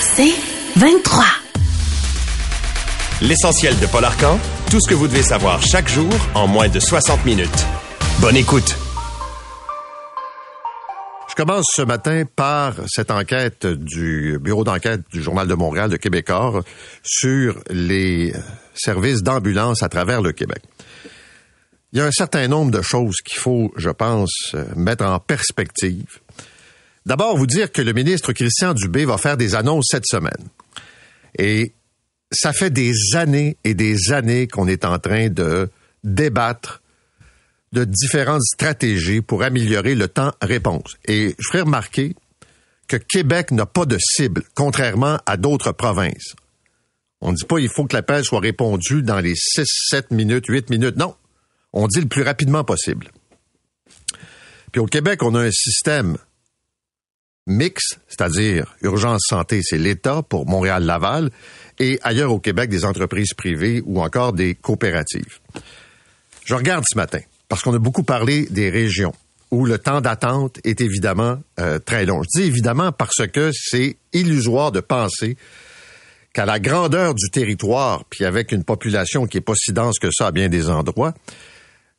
C'est 23. L'essentiel de Paul Arcan, tout ce que vous devez savoir chaque jour en moins de 60 minutes. Bonne écoute. Je commence ce matin par cette enquête du bureau d'enquête du Journal de Montréal de Québécois sur les services d'ambulance à travers le Québec. Il y a un certain nombre de choses qu'il faut, je pense, mettre en perspective. D'abord, vous dire que le ministre Christian Dubé va faire des annonces cette semaine. Et ça fait des années et des années qu'on est en train de débattre de différentes stratégies pour améliorer le temps-réponse. Et je ferai remarquer que Québec n'a pas de cible, contrairement à d'autres provinces. On ne dit pas il faut que l'appel soit répondu dans les 6, 7 minutes, 8 minutes. Non. On dit le plus rapidement possible. Puis au Québec, on a un système mixte, c'est-à-dire urgence santé, c'est l'État pour Montréal-Laval, et ailleurs au Québec, des entreprises privées ou encore des coopératives. Je regarde ce matin, parce qu'on a beaucoup parlé des régions où le temps d'attente est évidemment euh, très long. Je dis évidemment parce que c'est illusoire de penser qu'à la grandeur du territoire, puis avec une population qui est pas si dense que ça à bien des endroits,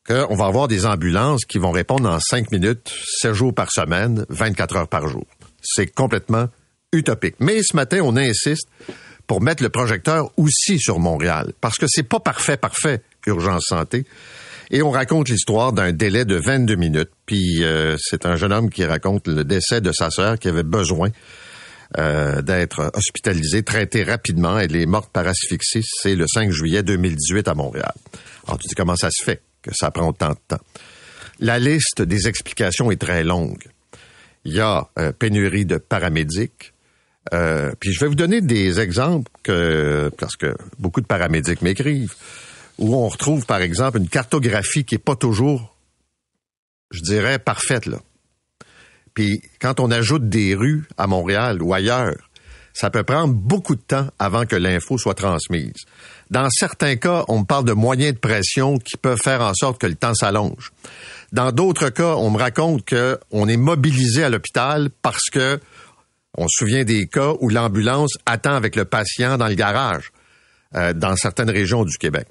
qu'on va avoir des ambulances qui vont répondre en cinq minutes, 7 jours par semaine, 24 heures par jour. C'est complètement utopique. Mais ce matin, on insiste pour mettre le projecteur aussi sur Montréal, parce que c'est pas parfait, parfait, urgence santé. Et on raconte l'histoire d'un délai de 22 minutes. Puis euh, c'est un jeune homme qui raconte le décès de sa sœur qui avait besoin euh, d'être hospitalisée, traitée rapidement. Elle est morte par asphyxie. C'est le 5 juillet 2018 à Montréal. Alors tu dis comment ça se fait que ça prend autant de temps? La liste des explications est très longue. Il y a euh, pénurie de paramédics, euh, puis je vais vous donner des exemples que, parce que beaucoup de paramédics m'écrivent, où on retrouve par exemple une cartographie qui est pas toujours, je dirais, parfaite là. Puis quand on ajoute des rues à Montréal ou ailleurs, ça peut prendre beaucoup de temps avant que l'info soit transmise. Dans certains cas, on parle de moyens de pression qui peuvent faire en sorte que le temps s'allonge. Dans d'autres cas, on me raconte qu'on est mobilisé à l'hôpital parce que on se souvient des cas où l'ambulance attend avec le patient dans le garage euh, dans certaines régions du Québec.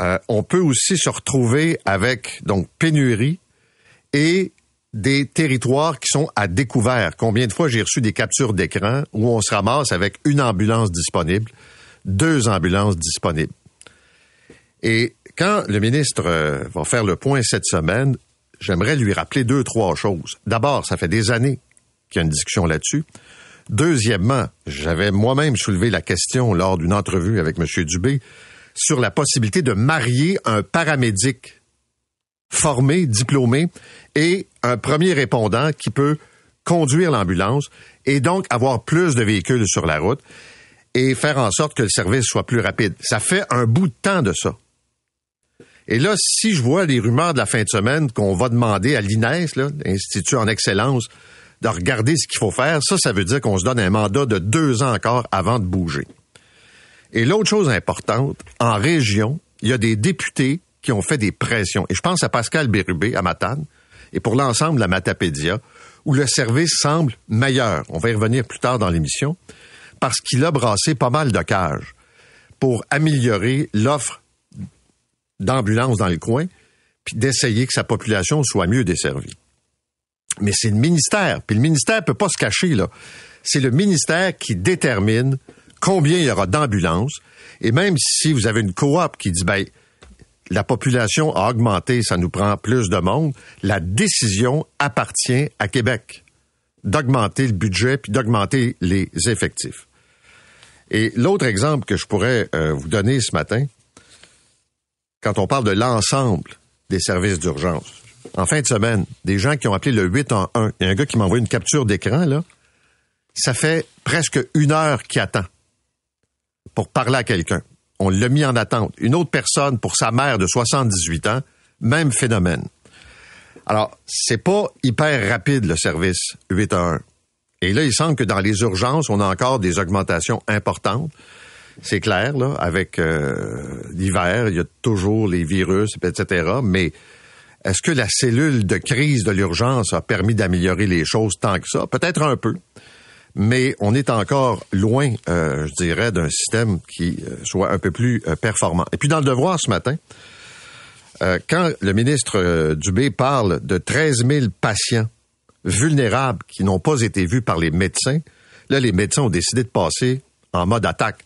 Euh, on peut aussi se retrouver avec donc pénurie et des territoires qui sont à découvert. Combien de fois j'ai reçu des captures d'écran où on se ramasse avec une ambulance disponible, deux ambulances disponibles. Et quand le ministre euh, va faire le point cette semaine, j'aimerais lui rappeler deux, trois choses. D'abord, ça fait des années qu'il y a une discussion là-dessus. Deuxièmement, j'avais moi-même soulevé la question lors d'une entrevue avec M. Dubé sur la possibilité de marier un paramédic formé, diplômé, et un premier répondant qui peut conduire l'ambulance et donc avoir plus de véhicules sur la route et faire en sorte que le service soit plus rapide. Ça fait un bout de temps de ça. Et là, si je vois les rumeurs de la fin de semaine qu'on va demander à l'INES, l'Institut en excellence, de regarder ce qu'il faut faire, ça, ça veut dire qu'on se donne un mandat de deux ans encore avant de bouger. Et l'autre chose importante, en région, il y a des députés qui ont fait des pressions. Et je pense à Pascal Bérubé, à Matane, et pour l'ensemble de la Matapédia, où le service semble meilleur. On va y revenir plus tard dans l'émission, parce qu'il a brassé pas mal de cages pour améliorer l'offre d'ambulance dans le coin, puis d'essayer que sa population soit mieux desservie. Mais c'est le ministère, puis le ministère peut pas se cacher là. C'est le ministère qui détermine combien il y aura d'ambulances. Et même si vous avez une coop qui dit ben la population a augmenté, ça nous prend plus de monde, la décision appartient à Québec d'augmenter le budget puis d'augmenter les effectifs. Et l'autre exemple que je pourrais euh, vous donner ce matin, quand on parle de l'ensemble des services d'urgence, en fin de semaine, des gens qui ont appelé le 8 en 1, il y a un gars qui m'a envoyé une capture d'écran, là, ça fait presque une heure qu'il attend pour parler à quelqu'un on l'a mis en attente. Une autre personne pour sa mère de 78 ans, même phénomène. Alors, c'est pas hyper rapide le service 811. Et là, il semble que dans les urgences, on a encore des augmentations importantes. C'est clair, là, avec euh, l'hiver, il y a toujours les virus, etc. Mais est-ce que la cellule de crise de l'urgence a permis d'améliorer les choses tant que ça? Peut-être un peu. mais on est encore loin, euh, je dirais, d'un système qui euh, soit un peu plus euh, performant. Et puis dans le devoir ce matin, quand le ministre Dubé parle de 13 000 patients vulnérables qui n'ont pas été vus par les médecins, là, les médecins ont décidé de passer en mode attaque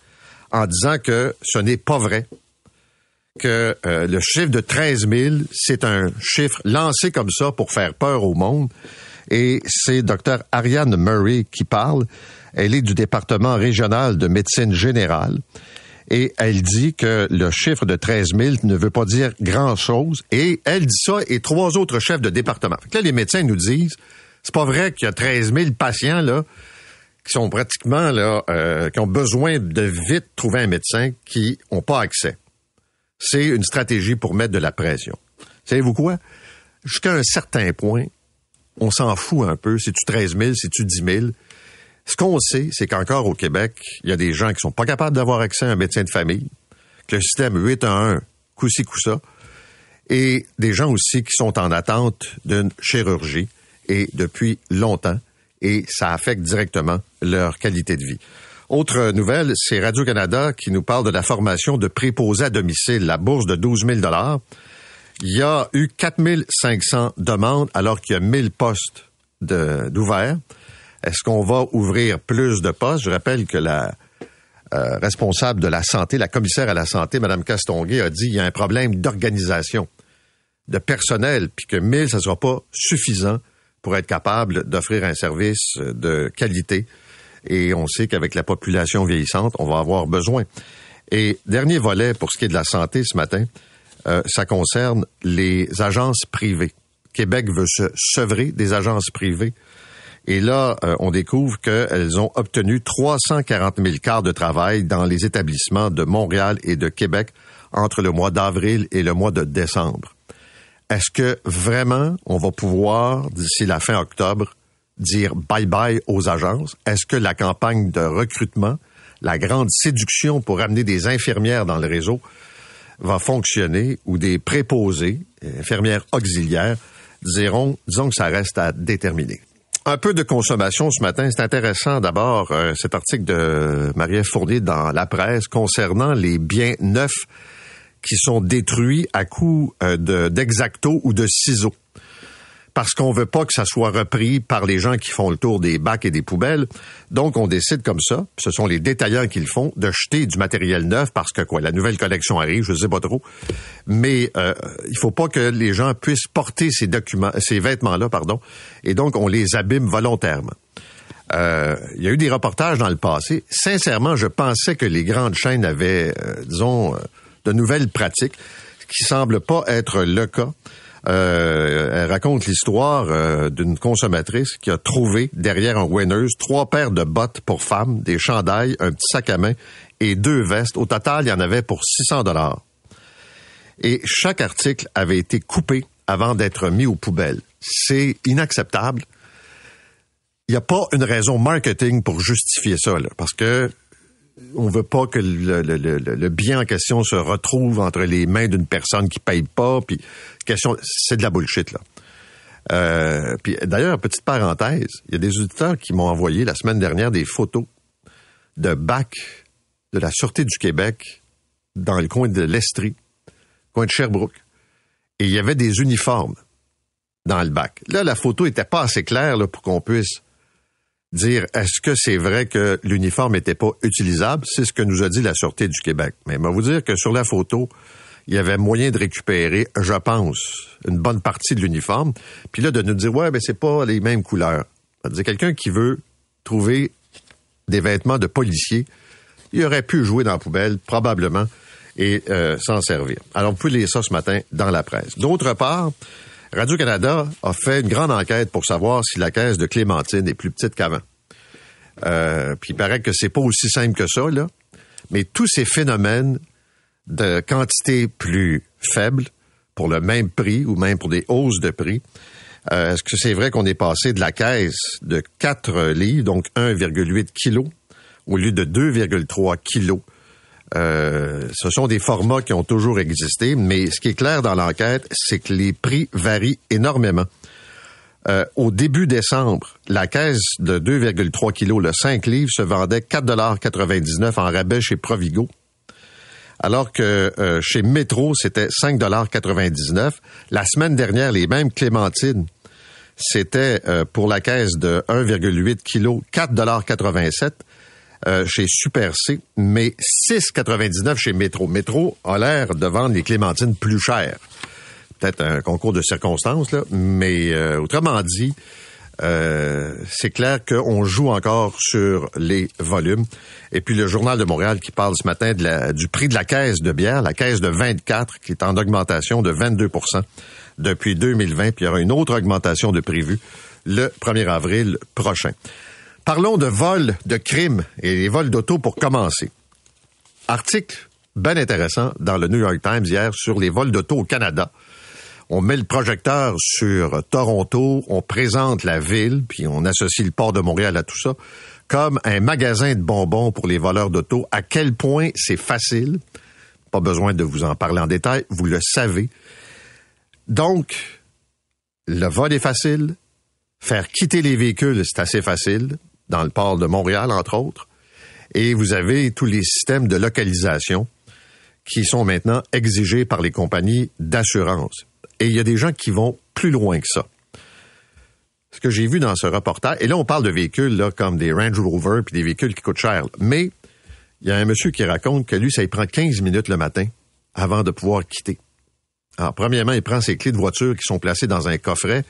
en disant que ce n'est pas vrai, que le chiffre de 13 000, c'est un chiffre lancé comme ça pour faire peur au monde et c'est Dr Ariane Murray qui parle. Elle est du département régional de médecine générale et elle dit que le chiffre de 13 000 ne veut pas dire grand-chose. Et elle dit ça et trois autres chefs de département. là, les médecins nous disent, c'est pas vrai qu'il y a 13 000 patients là qui sont pratiquement là, euh, qui ont besoin de vite trouver un médecin qui n'ont pas accès. C'est une stratégie pour mettre de la pression. Savez-vous quoi? Jusqu'à un certain point, on s'en fout un peu. C'est-tu 13 000, c'est-tu 10 000? Ce qu'on sait, c'est qu'encore au Québec, il y a des gens qui sont pas capables d'avoir accès à un médecin de famille, que le système 8 à 1, coup-ci, coup-ça, et des gens aussi qui sont en attente d'une chirurgie, et depuis longtemps, et ça affecte directement leur qualité de vie. Autre nouvelle, c'est Radio-Canada qui nous parle de la formation de préposés à domicile, la bourse de 12 000 il y a eu 4500 demandes alors qu'il y a 1000 postes d'ouverts. Est-ce qu'on va ouvrir plus de postes? Je rappelle que la euh, responsable de la santé, la commissaire à la santé, Mme Castonguay, a dit qu'il y a un problème d'organisation, de personnel, puis que 1000, ça ne sera pas suffisant pour être capable d'offrir un service de qualité. Et on sait qu'avec la population vieillissante, on va avoir besoin. Et dernier volet pour ce qui est de la santé ce matin, euh, ça concerne les agences privées. Québec veut se sevrer des agences privées. Et là, euh, on découvre qu'elles ont obtenu 340 000 quarts de travail dans les établissements de Montréal et de Québec entre le mois d'avril et le mois de décembre. Est-ce que vraiment on va pouvoir, d'ici la fin octobre, dire bye-bye aux agences? Est-ce que la campagne de recrutement, la grande séduction pour amener des infirmières dans le réseau, va fonctionner ou des préposés, infirmières auxiliaires, diront, disons que ça reste à déterminer? Un peu de consommation ce matin. C'est intéressant d'abord euh, cet article de Marie-Ève Fournier dans la presse concernant les biens neufs qui sont détruits à coup euh, d'exacto ou de ciseaux parce qu'on veut pas que ça soit repris par les gens qui font le tour des bacs et des poubelles. Donc, on décide comme ça, ce sont les détaillants qui le font, de jeter du matériel neuf parce que quoi, la nouvelle collection arrive, je sais pas trop. Mais euh, il faut pas que les gens puissent porter ces documents, ces vêtements-là, pardon, et donc on les abîme volontairement. Euh, il y a eu des reportages dans le passé. Sincèrement, je pensais que les grandes chaînes avaient, euh, disons, euh, de nouvelles pratiques, ce qui semble pas être le cas. Euh, elle raconte l'histoire euh, d'une consommatrice qui a trouvé derrière un Winners trois paires de bottes pour femmes, des chandails, un petit sac à main et deux vestes. Au total, il y en avait pour 600 dollars. Et chaque article avait été coupé avant d'être mis aux poubelles. C'est inacceptable. Il n'y a pas une raison marketing pour justifier ça, parce que on veut pas que le, bien en question se retrouve entre les mains d'une personne qui paye pas. Puis question, c'est de la bullshit là. Euh, puis d'ailleurs, petite parenthèse, il y a des auditeurs qui m'ont envoyé la semaine dernière des photos de bac de la Sûreté du Québec dans le coin de l'Estrie, coin de Sherbrooke. Et il y avait des uniformes dans le bac. Là, la photo était pas assez claire là, pour qu'on puisse dire est-ce que c'est vrai que l'uniforme n'était pas utilisable? C'est ce que nous a dit la Sûreté du Québec. Mais je vais vous dire que sur la photo, il y avait moyen de récupérer, je pense, une bonne partie de l'uniforme. Puis là, de nous dire, ouais, ben c'est pas les mêmes couleurs. C'est quelqu'un qui veut trouver des vêtements de policier, il aurait pu jouer dans la poubelle, probablement, et euh, s'en servir. Alors, vous pouvez lire ça ce matin dans la presse. D'autre part, Radio-Canada a fait une grande enquête pour savoir si la caisse de Clémentine est plus petite qu'avant. Euh, puis il paraît que c'est pas aussi simple que ça. Mais tous ces phénomènes de quantité plus faible pour le même prix ou même pour des hausses de prix, euh, est-ce que c'est vrai qu'on est passé de la caisse de 4 livres, donc 1,8 kg, au lieu de 2,3 kg euh, ce sont des formats qui ont toujours existé, mais ce qui est clair dans l'enquête, c'est que les prix varient énormément. Euh, au début décembre, la caisse de 2,3 kg, le 5 livres, se vendait 4,99 en rabais chez Provigo. Alors que euh, chez Métro, c'était 5,99 La semaine dernière, les mêmes clémentines, c'était euh, pour la caisse de 1,8 kg, 4,87 euh, chez Super C, mais 6,99 chez Métro. Métro a l'air de vendre les clémentines plus chères peut-être un concours de circonstances, mais euh, autrement dit, euh, c'est clair qu'on joue encore sur les volumes. Et puis le Journal de Montréal qui parle ce matin du prix de la caisse de bière, la caisse de 24 qui est en augmentation de 22% depuis 2020, puis il y aura une autre augmentation de prévu le 1er avril prochain. Parlons de vols de crimes et les vols d'auto pour commencer. Article bien intéressant dans le New York Times hier sur les vols d'auto au Canada on met le projecteur sur Toronto, on présente la ville, puis on associe le port de Montréal à tout ça, comme un magasin de bonbons pour les voleurs d'auto. À quel point c'est facile, pas besoin de vous en parler en détail, vous le savez. Donc, le vol est facile, faire quitter les véhicules, c'est assez facile, dans le port de Montréal, entre autres, et vous avez tous les systèmes de localisation qui sont maintenant exigés par les compagnies d'assurance. Et il y a des gens qui vont plus loin que ça. Ce que j'ai vu dans ce reportage, et là on parle de véhicules là, comme des Range Rover puis des véhicules qui coûtent cher, mais il y a un monsieur qui raconte que lui, ça lui prend 15 minutes le matin avant de pouvoir quitter. Alors, premièrement, il prend ses clés de voiture qui sont placées dans un coffret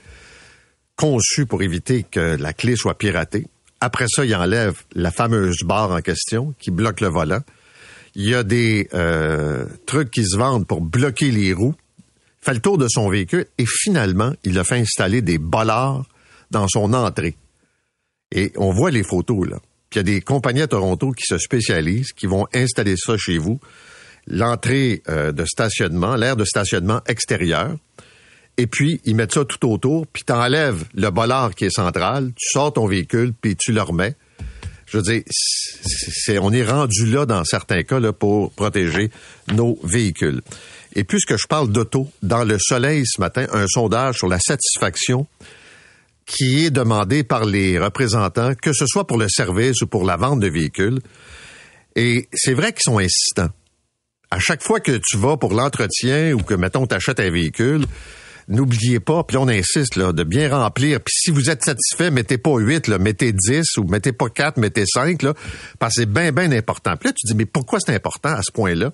conçu pour éviter que la clé soit piratée. Après ça, il enlève la fameuse barre en question qui bloque le volant. Il y a des euh, trucs qui se vendent pour bloquer les roues fait le tour de son véhicule et finalement, il a fait installer des bollards dans son entrée. Et on voit les photos, là. Puis il y a des compagnies à Toronto qui se spécialisent, qui vont installer ça chez vous. L'entrée euh, de stationnement, l'aire de stationnement extérieur. Et puis, ils mettent ça tout autour, puis tu enlèves le bollard qui est central, tu sors ton véhicule, puis tu le remets. Je veux dire, c'est, on est rendu là dans certains cas là, pour protéger nos véhicules. Et puisque je parle d'auto, dans le soleil ce matin, un sondage sur la satisfaction qui est demandé par les représentants, que ce soit pour le service ou pour la vente de véhicules. Et c'est vrai qu'ils sont insistants. À chaque fois que tu vas pour l'entretien ou que, mettons, tu achètes un véhicule, n'oubliez pas, puis on insiste, là, de bien remplir. Puis si vous êtes satisfait, mettez pas 8, là, mettez 10 ou mettez pas 4, mettez 5, là, parce que c'est bien, bien important. Puis là, tu dis, mais pourquoi c'est important à ce point-là?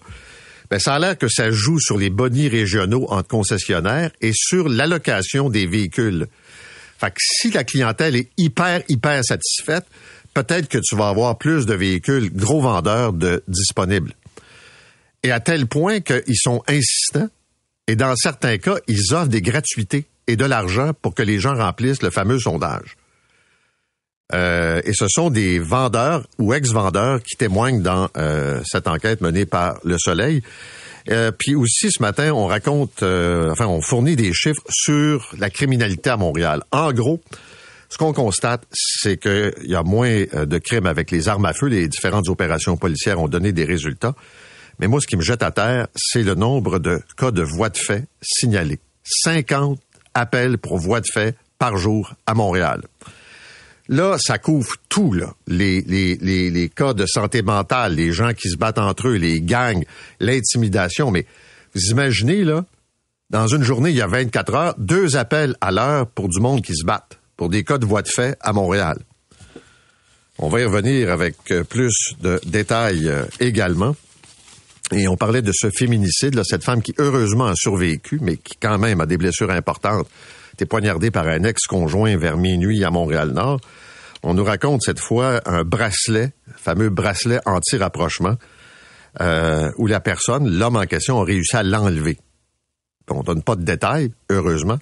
ben, ça a l'air que ça joue sur les bonnies régionaux entre concessionnaires et sur l'allocation des véhicules. Fait que si la clientèle est hyper, hyper satisfaite, peut-être que tu vas avoir plus de véhicules gros vendeurs de disponibles. Et à tel point qu'ils sont insistants et dans certains cas, ils offrent des gratuités et de l'argent pour que les gens remplissent le fameux sondage. Euh, et ce sont des vendeurs ou ex-vendeurs qui témoignent dans euh, cette enquête menée par Le Soleil. Euh, puis aussi ce matin, on raconte, enfin, on fournit des chiffres sur la criminalité à Montréal. En gros, ce qu'on constate, c'est qu'il y a moins de crimes avec les armes à feu. Les différentes opérations policières ont donné des résultats. Mais moi, ce qui me jette à terre, c'est le nombre de cas de voies de fait signalés. 50 appels pour voies de fait par jour à Montréal. Là, ça couvre tout, là. Les, les, les, les, cas de santé mentale, les gens qui se battent entre eux, les gangs, l'intimidation. Mais vous imaginez, là, dans une journée, il y a 24 heures, deux appels à l'heure pour du monde qui se battent, pour des cas de voie de fait à Montréal. On va y revenir avec euh, plus de détails euh, également. Et on parlait de ce féminicide, là, cette femme qui heureusement a survécu, mais qui quand même a des blessures importantes été poignardé par un ex-conjoint vers minuit à Montréal-Nord. On nous raconte cette fois un bracelet, fameux bracelet anti-rapprochement, euh, où la personne, l'homme en question, a réussi à l'enlever. On donne pas de détails, heureusement,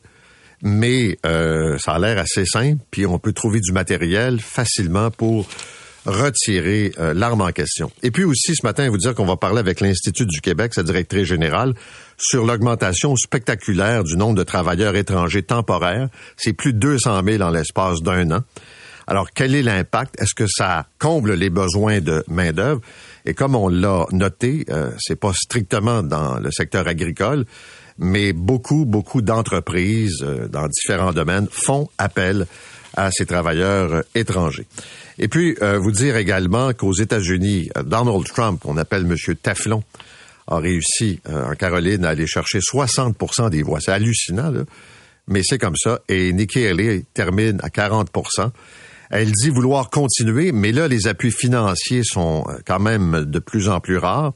mais euh, ça a l'air assez simple, puis on peut trouver du matériel facilement pour retirer euh, l'arme en question. Et puis aussi, ce matin, vous dire qu'on va parler avec l'Institut du Québec, sa directrice générale, sur l'augmentation spectaculaire du nombre de travailleurs étrangers temporaires. C'est plus de 200 000 en l'espace d'un an. Alors, quel est l'impact? Est-ce que ça comble les besoins de main-d'œuvre? Et comme on l'a noté, euh, c'est pas strictement dans le secteur agricole, mais beaucoup, beaucoup d'entreprises euh, dans différents domaines font appel à ces travailleurs euh, étrangers. Et puis, euh, vous dire également qu'aux États-Unis, Donald Trump, qu'on appelle Monsieur Teflon, a réussi en Caroline à aller chercher 60% des voix. C'est hallucinant, là. mais c'est comme ça. Et Nikki Haley termine à 40% elle dit vouloir continuer, mais là, les appuis financiers sont quand même de plus en plus rares.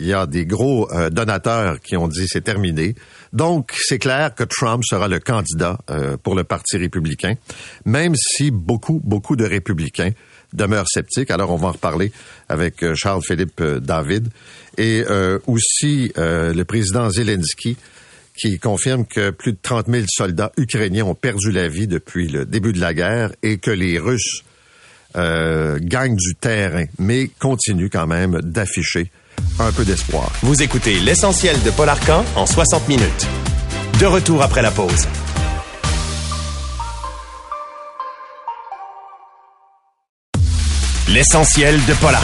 Il y a des gros euh, donateurs qui ont dit c'est terminé. Donc, c'est clair que Trump sera le candidat euh, pour le Parti républicain, même si beaucoup, beaucoup de républicains demeurent sceptiques. Alors, on va en reparler avec euh, Charles-Philippe David et aussi le président Zelensky qui confirme que plus de 30 000 soldats ukrainiens ont perdu la vie depuis le début de la guerre et que les Russes gagnent du terrain, mais continuent quand même d'afficher un peu d'espoir. Vous écoutez l'essentiel de Paul en 60 minutes. De retour après la pause. L'essentiel de Paul.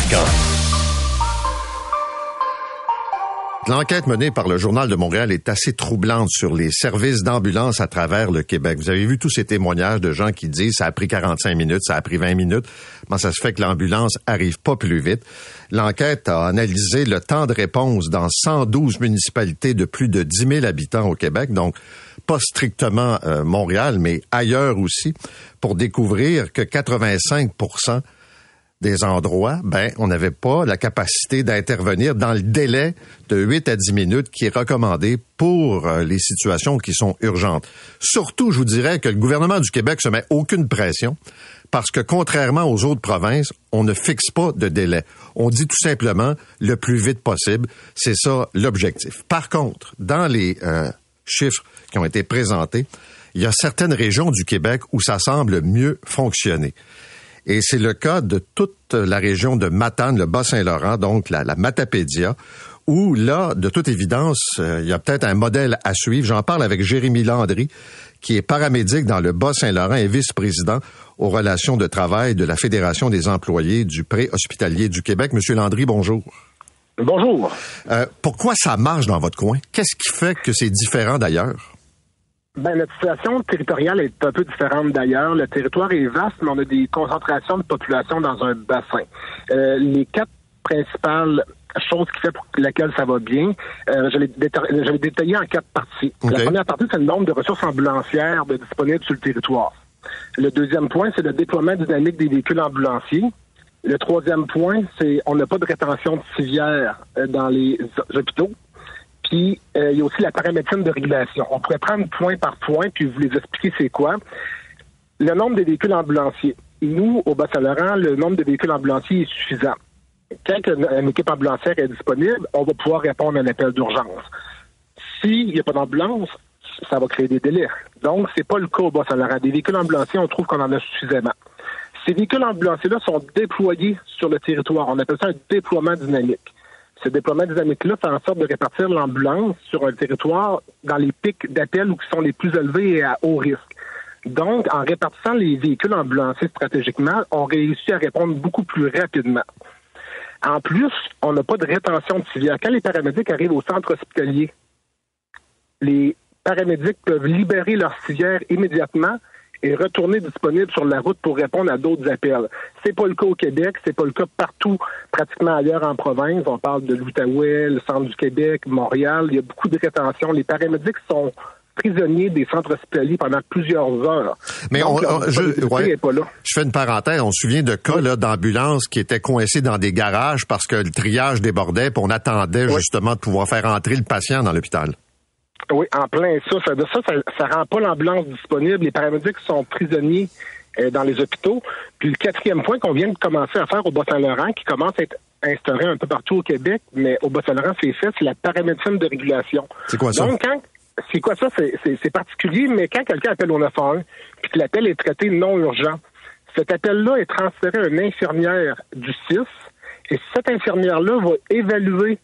L'enquête menée par le Journal de Montréal est assez troublante sur les services d'ambulance à travers le Québec. Vous avez vu tous ces témoignages de gens qui disent ça a pris 45 minutes, ça a pris 20 minutes. Comment ça se fait que l'ambulance arrive pas plus vite? L'enquête a analysé le temps de réponse dans 112 municipalités de plus de 10 000 habitants au Québec, donc pas strictement euh, Montréal, mais ailleurs aussi, pour découvrir que 85 des endroits, ben, on n'avait pas la capacité d'intervenir dans le délai de 8 à 10 minutes qui est recommandé pour euh, les situations qui sont urgentes. Surtout, je vous dirais que le gouvernement du Québec se met aucune pression parce que contrairement aux autres provinces, on ne fixe pas de délai. On dit tout simplement le plus vite possible. C'est ça l'objectif. Par contre, dans les euh, chiffres qui ont été présentés, il y a certaines régions du Québec où ça semble mieux fonctionner. Et c'est le cas de toute la région de Matane, le Bas-Saint-Laurent, donc la, la Matapédia, où là, de toute évidence, euh, il y a peut-être un modèle à suivre. J'en parle avec Jérémy Landry, qui est paramédic dans le Bas-Saint-Laurent et vice-président aux relations de travail de la Fédération des employés du pré-hospitalier du Québec. Monsieur Landry, bonjour. Bonjour. Euh, pourquoi ça marche dans votre coin? Qu'est-ce qui fait que c'est différent d'ailleurs? Ben, notre situation territoriale est un peu différente d'ailleurs. Le territoire est vaste, mais on a des concentrations de population dans un bassin. Euh, les quatre principales choses qui fait pour laquelle ça va bien, euh, je l'ai détaillé en quatre parties. La première partie, c'est le nombre de ressources ambulancières disponibles sur le territoire. Le deuxième point, c'est le déploiement dynamique des véhicules ambulanciers. Le troisième point, c'est on n'a pas de rétention de civière euh, dans les hôpitaux. Puis, euh, il y a aussi la paramédecine de régulation. On pourrait prendre point par point, puis vous les expliquer c'est quoi. Le nombre de véhicules ambulanciers. Nous, au Bas-Saint-Laurent, le nombre de véhicules ambulanciers est suffisant. Quand une équipe ambulancière est disponible, on va pouvoir répondre à un appel d'urgence. S'il n'y a pas d'ambulance, ça va créer des délais. Donc, c'est pas le cas au Bas-Saint-Laurent. Des véhicules ambulanciers, on trouve qu'on en a suffisamment. Ces véhicules ambulanciers-là sont déployés sur le territoire. On appelle ça un déploiement dynamique. Ce déploiement dynamique-là fait en sorte de répartir l'ambulance sur un territoire dans les pics d'appel où qui sont les plus élevés et à haut risque. Donc, en répartissant les véhicules ambulanciers stratégiquement, on réussit à répondre beaucoup plus rapidement. En plus, on n'a pas de rétention de civière. Quand les paramédics arrivent au centre hospitalier, les paramédics peuvent libérer leur civière immédiatement et retourner disponible sur la route pour répondre à d'autres appels. C'est pas le cas au Québec, c'est pas le cas partout, pratiquement ailleurs en province. On parle de l'Outaouais, le centre du Québec, Montréal. Il y a beaucoup de rétention. Les paramédics sont prisonniers des centres hospitaliers pendant plusieurs heures. Mais on, je, ouais, pas là. je fais une parenthèse. On se souvient de cas d'ambulances qui étaient coincés dans des garages parce que le triage débordait, puis on attendait justement de pouvoir faire entrer le patient dans l'hôpital. Oui, en plein ça. Ça, ça, ça, rend pas l'ambulance disponible. Les paramédics sont prisonniers euh, dans les hôpitaux. Puis le quatrième point qu'on vient de commencer à faire au Bas-Saint-Laurent, qui commence à être instauré un peu partout au Québec, mais au Bas-Saint-Laurent, c'est fait, c'est la paramédecine de régulation. C'est quoi ça? Donc, quand, c'est quoi ça? C'est particulier, mais quand quelqu'un appelle au 911, puis que l'appel est traité non urgent, cet appel-là est transféré à une infirmière du 6, et cette infirmière-là va évaluer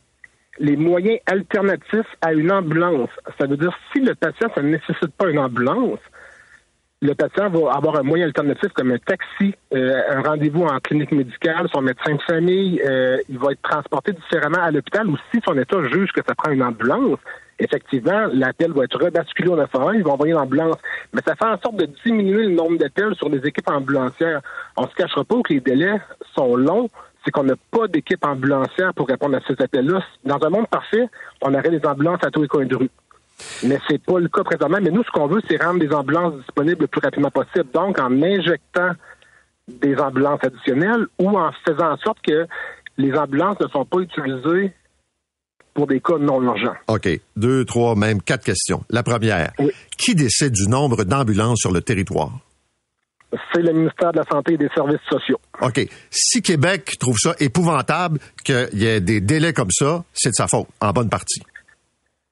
les moyens alternatifs à une ambulance. Ça veut dire si le patient ne nécessite pas une ambulance, le patient va avoir un moyen alternatif comme un taxi, euh, un rendez-vous en clinique médicale, son médecin de famille, euh, il va être transporté différemment à l'hôpital ou si son état juge que ça prend une ambulance, effectivement, l'appel va être rebasculé au 911, ils vont envoyer l'ambulance. Mais ça fait en sorte de diminuer le nombre d'appels sur les équipes ambulancières. On se cachera pas que les délais sont longs, c'est qu'on n'a pas d'équipe ambulancière pour répondre à ces appels-là. Dans un monde parfait, on aurait des ambulances à tous les coins de rue. Mais c'est pas le cas présentement. Mais nous, ce qu'on veut, c'est rendre des ambulances disponibles le plus rapidement possible. Donc, en injectant des ambulances additionnelles ou en faisant en sorte que les ambulances ne sont pas utilisées pour des cas non urgents. OK. Deux, trois, même quatre questions. La première, qui décide du nombre d'ambulances sur le territoire? C'est le ministère de la Santé et des Services sociaux. OK. Si Québec trouve ça épouvantable qu'il y ait des délais comme ça, c'est de sa faute, en bonne partie.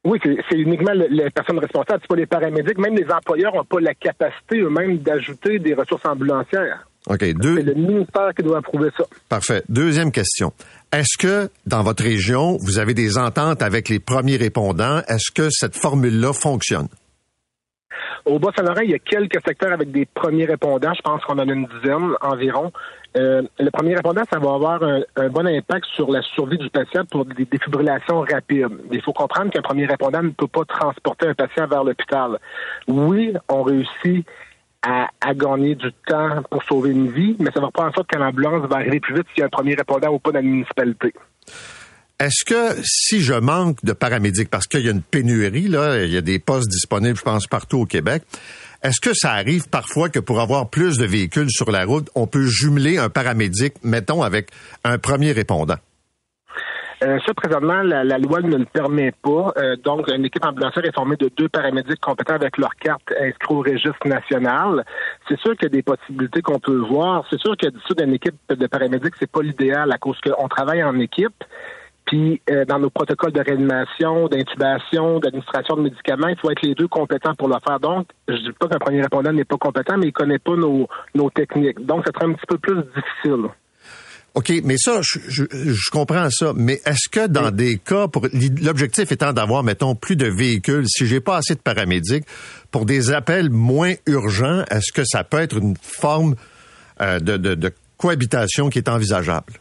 Oui, c'est uniquement les personnes responsables, c'est pas les paramédics. Même les employeurs n'ont pas la capacité eux-mêmes d'ajouter des ressources ambulancières. OK. Deux... C'est le ministère qui doit approuver ça. Parfait. Deuxième question. Est-ce que dans votre région, vous avez des ententes avec les premiers répondants? Est-ce que cette formule-là fonctionne? Au Bas-Saint-Laurent, il y a quelques secteurs avec des premiers répondants. Je pense qu'on en a une dizaine environ. Euh, le premier répondant, ça va avoir un, bon impact sur la survie du patient pour des défibrillations rapides. Il faut comprendre qu'un premier répondant ne peut pas transporter un patient vers l'hôpital. Oui, on réussit à, gagner du temps pour sauver une vie, mais ça va pas en sorte que l'ambulance va arriver plus vite s'il y a un premier répondant ou pas dans la municipalité. Est-ce que si je manque de paramédics, parce qu'il y a une pénurie, là, il y a des postes disponibles, je pense, partout au Québec, est-ce que ça arrive parfois que pour avoir plus de véhicules sur la route, on peut jumeler un paramédic, mettons, avec un premier répondant? Euh, ça, présentement, la, loi ne le permet pas. Euh, donc, une équipe ambulancière est formée de deux paramédics compétents avec leur carte inscrite au registre national. C'est sûr qu'il y a des possibilités qu'on peut voir. C'est sûr que dessous d'une équipe de paramédics, c'est pas l'idéal à cause qu'on travaille en équipe. Puis euh, dans nos protocoles de réanimation, d'intubation, d'administration de médicaments, il faut être les deux compétents pour le faire. Donc, je dis pas qu'un premier répondant n'est pas compétent, mais il connaît pas nos, nos techniques. Donc, ça sera un petit peu plus difficile. OK, mais ça, je, je, comprends ça. Mais est-ce que dans des cas, pour l'objectif étant d'avoir, mettons, plus de véhicules, si j'ai pas assez de paramédics, pour des appels moins urgents, est-ce que ça peut être une forme euh, de, de, de cohabitation qui est envisageable?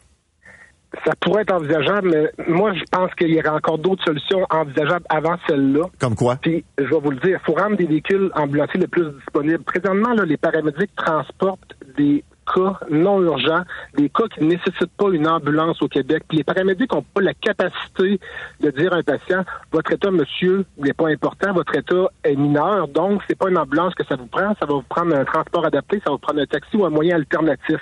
Ça pourrait être envisageable, mais moi, je pense qu'il y aurait encore d'autres solutions envisageables avant celle-là. Comme quoi? Puis, je vais vous le dire, il faut rendre des véhicules ambulanciers le plus disponibles. Présentement, là, les paramédics transportent des cas non urgents, des cas qui ne nécessitent pas une ambulance au Québec. Puis les paramédics n'ont pas la capacité de dire à un patient, votre état, monsieur, n'est pas important, votre état est mineur, donc c'est pas une ambulance que ça vous prend, ça va vous prendre un transport adapté, ça va vous prendre un taxi ou un moyen alternatif.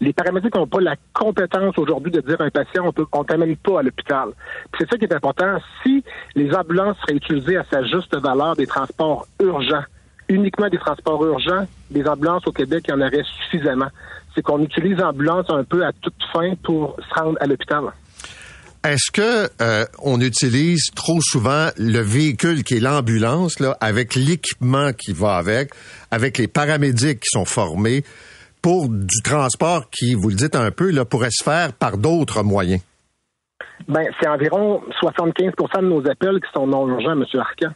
Les paramédics n'ont pas la compétence aujourd'hui de dire à un patient, on peut, on t'amène pas à l'hôpital. c'est ça qui est important. Si les ambulances seraient utilisées à sa juste valeur des transports urgents, uniquement des transports urgents, des ambulances au Québec, il y en aurait suffisamment. C'est qu'on utilise l'ambulance un peu à toute fin pour se rendre à l'hôpital. Est-ce que euh, on utilise trop souvent le véhicule qui est l'ambulance là, avec l'équipement qui va avec, avec les paramédics qui sont formés pour du transport qui, vous le dites un peu, là, pourrait se faire par d'autres moyens? Ben, c'est environ 75% de nos appels qui sont non urgents, M. Arcan.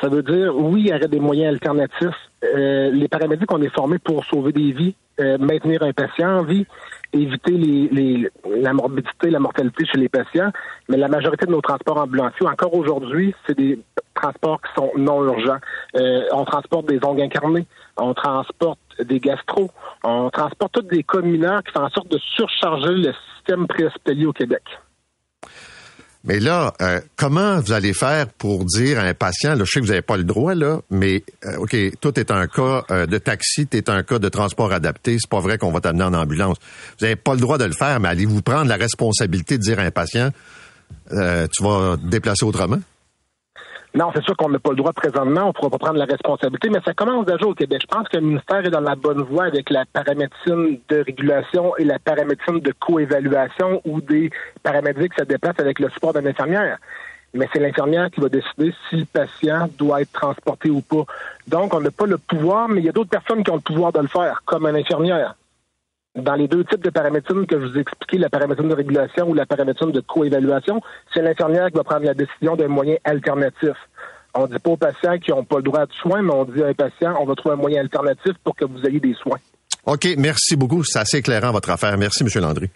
Ça veut dire, oui, il y aurait des moyens alternatifs. Euh, les paramédics, on est formés pour sauver des vies, euh, maintenir un patient en vie, éviter les, la morbidité, la mortalité chez les patients. Mais la majorité de nos transports ambulanciers, encore aujourd'hui, c'est des transports qui sont non urgents. Euh, on transporte des ongles incarnés, on transporte des gastro, on transporte tous des cas mineurs qui font en sorte de surcharger le système préhospitalier au Québec. Mais là, euh, comment vous allez faire pour dire à un patient, là, je sais que vous n'avez pas le droit, là, mais euh, OK, tout est un cas euh, de taxi, est un cas de transport adapté, c'est pas vrai qu'on va t'amener en ambulance. Vous n'avez pas le droit de le faire, mais allez-vous prendre la responsabilité de dire à un patient, tu vas te déplacer autrement? Non, c'est sûr qu'on n'a pas le droit présentement, on ne pourra pas prendre la responsabilité, mais ça commence déjà au Québec. Je pense que le ministère est dans la bonne voie avec la paramédecine de régulation et la paramédecine de coévaluation où des paramédics se déplacent avec le support d'une infirmière. Mais c'est l'infirmière qui va décider si le patient doit être transporté ou pas. Donc, on n'a pas le pouvoir, mais il y a d'autres personnes qui ont le pouvoir de le faire, comme une infirmière dans les deux types de paramédecine que je vous ai expliqué, la paramédecine de régulation ou la paramédecine de coévaluation, c'est l'infirmière qui va prendre la décision d'un moyen alternatif. On dit pas aux patients qui n'ont pas le droit de soins, mais on dit à un patient, on va trouver un moyen alternatif pour que vous ayez des soins. OK, merci beaucoup. C'est assez éclairant, votre affaire. Merci, M. Landry.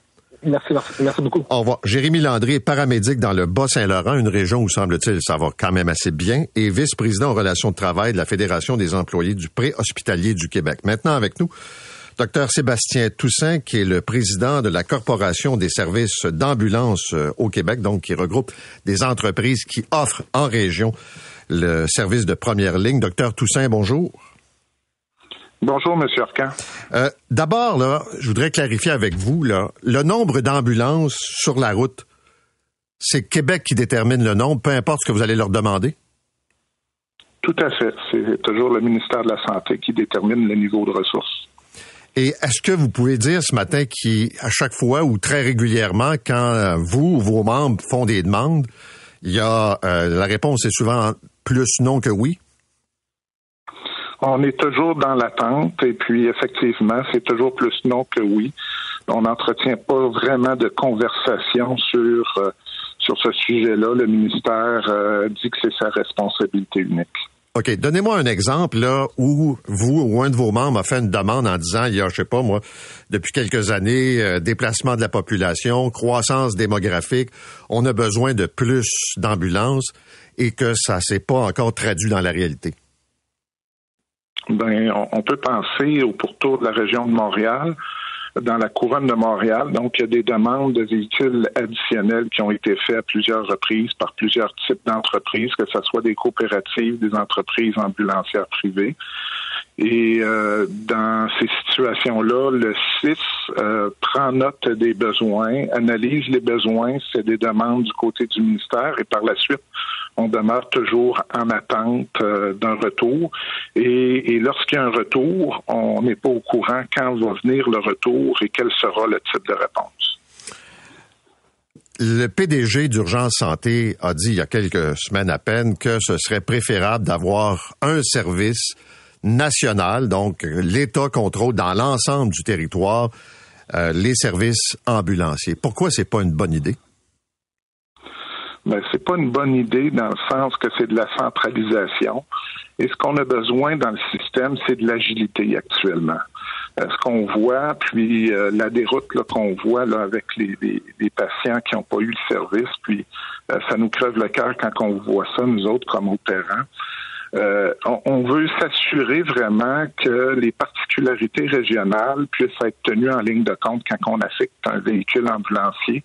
Merci, merci, beaucoup. Au revoir. Jérémy Landry est paramédic dans le Bas-Saint-Laurent, une région où semble-t-il ça va quand même assez bien, et vice-président en relations de travail de la Fédération des employés du pré-hospitalier du Québec. Maintenant avec nous, Docteur Sébastien Toussaint, qui est le président de la Corporation des services d'ambulance euh, au Québec, donc qui regroupe des entreprises qui offrent en région le service de première ligne. Docteur Toussaint, bonjour. Bonjour, M. Arcan. Euh, D'abord, là, je voudrais clarifier avec vous, là, le nombre d'ambulances sur la route, c'est Québec qui détermine le nombre, peu importe ce que vous allez leur demander? Tout à fait. C'est toujours le ministère de la Santé qui détermine le niveau de ressources. Et est-ce que vous pouvez dire ce matin qu'à chaque fois ou très régulièrement, quand euh, vous ou vos membres font des demandes, il y a euh, la réponse est souvent plus non que oui? On est toujours dans l'attente et puis effectivement, c'est toujours plus non que oui. On n'entretient pas vraiment de conversation sur euh, sur ce sujet-là. Le ministère euh, dit que c'est sa responsabilité unique. OK. Donnez-moi un exemple là où vous ou un de vos membres a fait une demande en disant il y a, je sais pas moi, depuis quelques années, euh, déplacement de la population, croissance démographique, on a besoin de plus d'ambulances et que ça s'est pas encore traduit dans la réalité. Ben, on, peut penser au pourtour de la région de Montréal, dans la couronne de Montréal. Donc, il y a des demandes de véhicules additionnels qui ont été faits à plusieurs reprises par plusieurs types d'entreprises, que ce soit des coopératives, des entreprises ambulancières privées. Et euh, dans ces situations-là, le CIS euh, prend note des besoins, analyse les besoins, c'est des demandes du côté du ministère et par la suite, on demeure toujours en attente euh, d'un retour. Et, lorsqu'il y a un retour, on n'est pas au courant quand va venir le retour et quel sera le type de réponse. Le PDG d'Urgence Santé a dit il y a quelques semaines à peine que ce serait préférable d'avoir un service national, donc l'État contrôle dans l'ensemble du territoire euh, les services ambulanciers. Pourquoi c'est pas une bonne idée? Ben, c'est pas une bonne idée dans le sens que c'est de la centralisation. Et ce qu'on a besoin dans le système, c'est de l'agilité actuellement. Euh, ce qu'on voit, puis euh, la déroute qu'on voit là, avec les, les, patients qui n'ont pas eu le service, puis ça nous crève le cœur quand on voit ça, nous autres, comme opérants. Euh, on, veut s'assurer vraiment que les particularités régionales puissent être tenues en ligne de compte quand on affecte un véhicule ambulancier.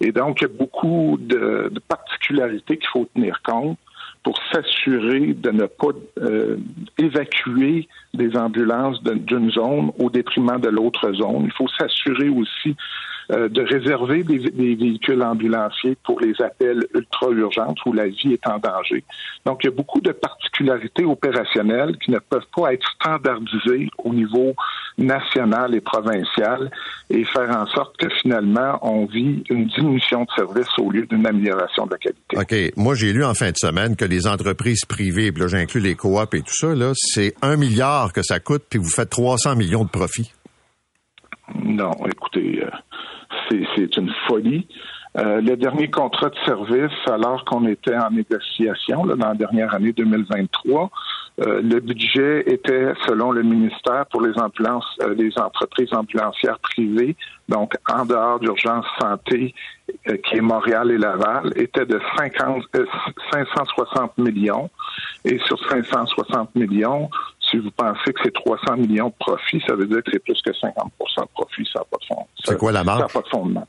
Et donc, il y a beaucoup de, particularités qu'il faut tenir compte pour s'assurer de ne pas euh, évacuer des ambulances d'une zone au détriment de l'autre zone. Il faut s'assurer aussi euh, de réserver des, véhicules ambulanciers pour les appels ultra-urgentes où la vie est en danger. Donc, il y a beaucoup de particularités opérationnelles qui ne peuvent pas être standardisées au niveau national et provincial et faire en sorte que finalement, on vit une diminution de service au lieu d'une amélioration de la qualité. OK. Moi, j'ai lu en fin de semaine que les entreprises privées, puis là, j'inclus les coops et tout ça, là, c'est un milliard que ça coûte, puis vous faites 300 millions de profits. Non, écoutez, euh, c'est une folie. Euh, le dernier contrat de service, alors qu'on était en négociation là, dans la dernière année 2023, euh, le budget était, selon le ministère, pour les ambulances, euh, les entreprises ambulancières privées, donc en dehors d'urgence santé, qui est Montréal et Laval, était de 50, 560 millions. Et sur 560 millions, si vous pensez que c'est 300 millions de profit, ça veut dire que c'est plus que 50% de profit. Ça n'a pas de fond. C'est quoi la marge? Ça n'a pas de fondement.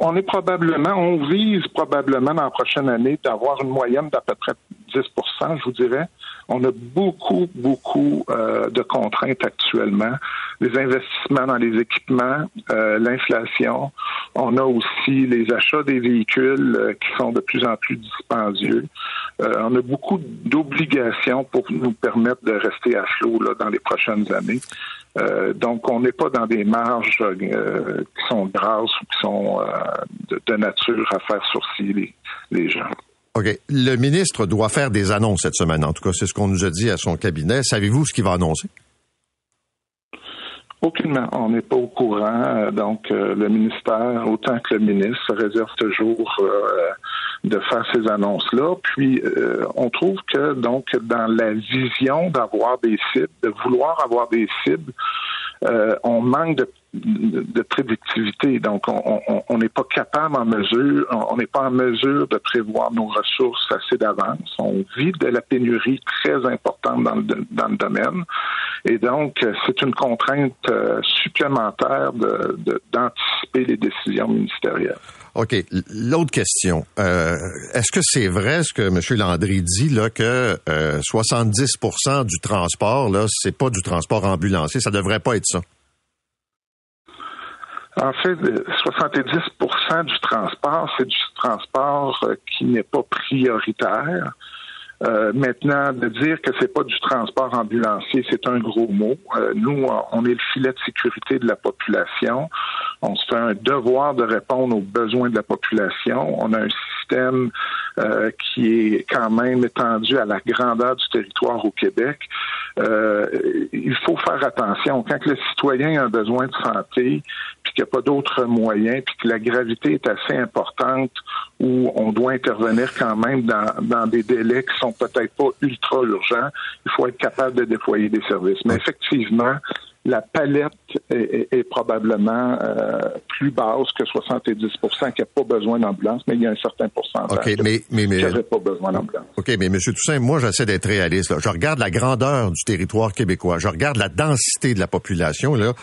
On est probablement, on vise probablement dans la prochaine année d'avoir une moyenne d'à peu près 10% je vous dirais. On a beaucoup, beaucoup euh, de contraintes actuellement. Les investissements dans les équipements, euh, l'inflation. On a aussi les achats des véhicules euh, qui sont de plus en plus dispendieux. on a beaucoup d'obligations pour nous permettre de rester à flot dans les prochaines années. donc, on n'est pas dans des marges qui sont grasses ou qui sont de, nature à faire sourciller les gens. Le ministre doit faire des annonces cette semaine. En tout cas, c'est ce qu'on nous a dit à son cabinet. Savez-vous ce qu'il va annoncer? Aucunement. On n'est pas au courant. Donc, euh, le ministère, autant que le ministre, réserve toujours euh, de faire ces annonces-là. Puis, euh, on trouve que, donc, dans la vision d'avoir des cibles, de vouloir avoir des cibles, on manque de, de, prédictivité. Donc, on n'est pas capable en mesure, on n'est pas en mesure de prévoir nos ressources assez d'avance. On vit de la pénurie très importante dans le, domaine. Et donc, c'est une contrainte euh, supplémentaire d'anticiper les décisions ministérielles. OK. L'autre question. Euh, est-ce que c'est vrai ce que M. Landry dit, là, que 70% euh, du transport, là, c'est pas du transport ambulancier? Ça devrait pas être ça. En fait, 70% du transport, c'est du transport qui n'est pas prioritaire. Euh, maintenant, de dire que c'est pas du transport ambulancier, c'est un gros mot. Euh, nous, on est le filet de sécurité de la population. On se fait un devoir de répondre aux besoins de la population. On a un système euh, qui est quand même étendu à la grandeur du territoire au Québec. il faut faire attention. Quand le citoyen a un besoin de santé, puis qu'il n'y a pas d'autres moyens, puis que la gravité est assez importante, où on doit intervenir quand même dans, dans des délais qui sont peut-être pas ultra urgents, il faut être capable de déployer des services. Mais effectivement, la palette est, probablement euh, plus basse que 70% qui n'a pas besoin d'ambulance, mais il y a un certain pourcentage okay, mais, mais, mais, qui n'aurait pas besoin d'ambulance. OK, mais M. Toussaint, moi, j'essaie d'être réaliste. Je regarde la grandeur du territoire québécois. Je regarde la densité de la population. Là.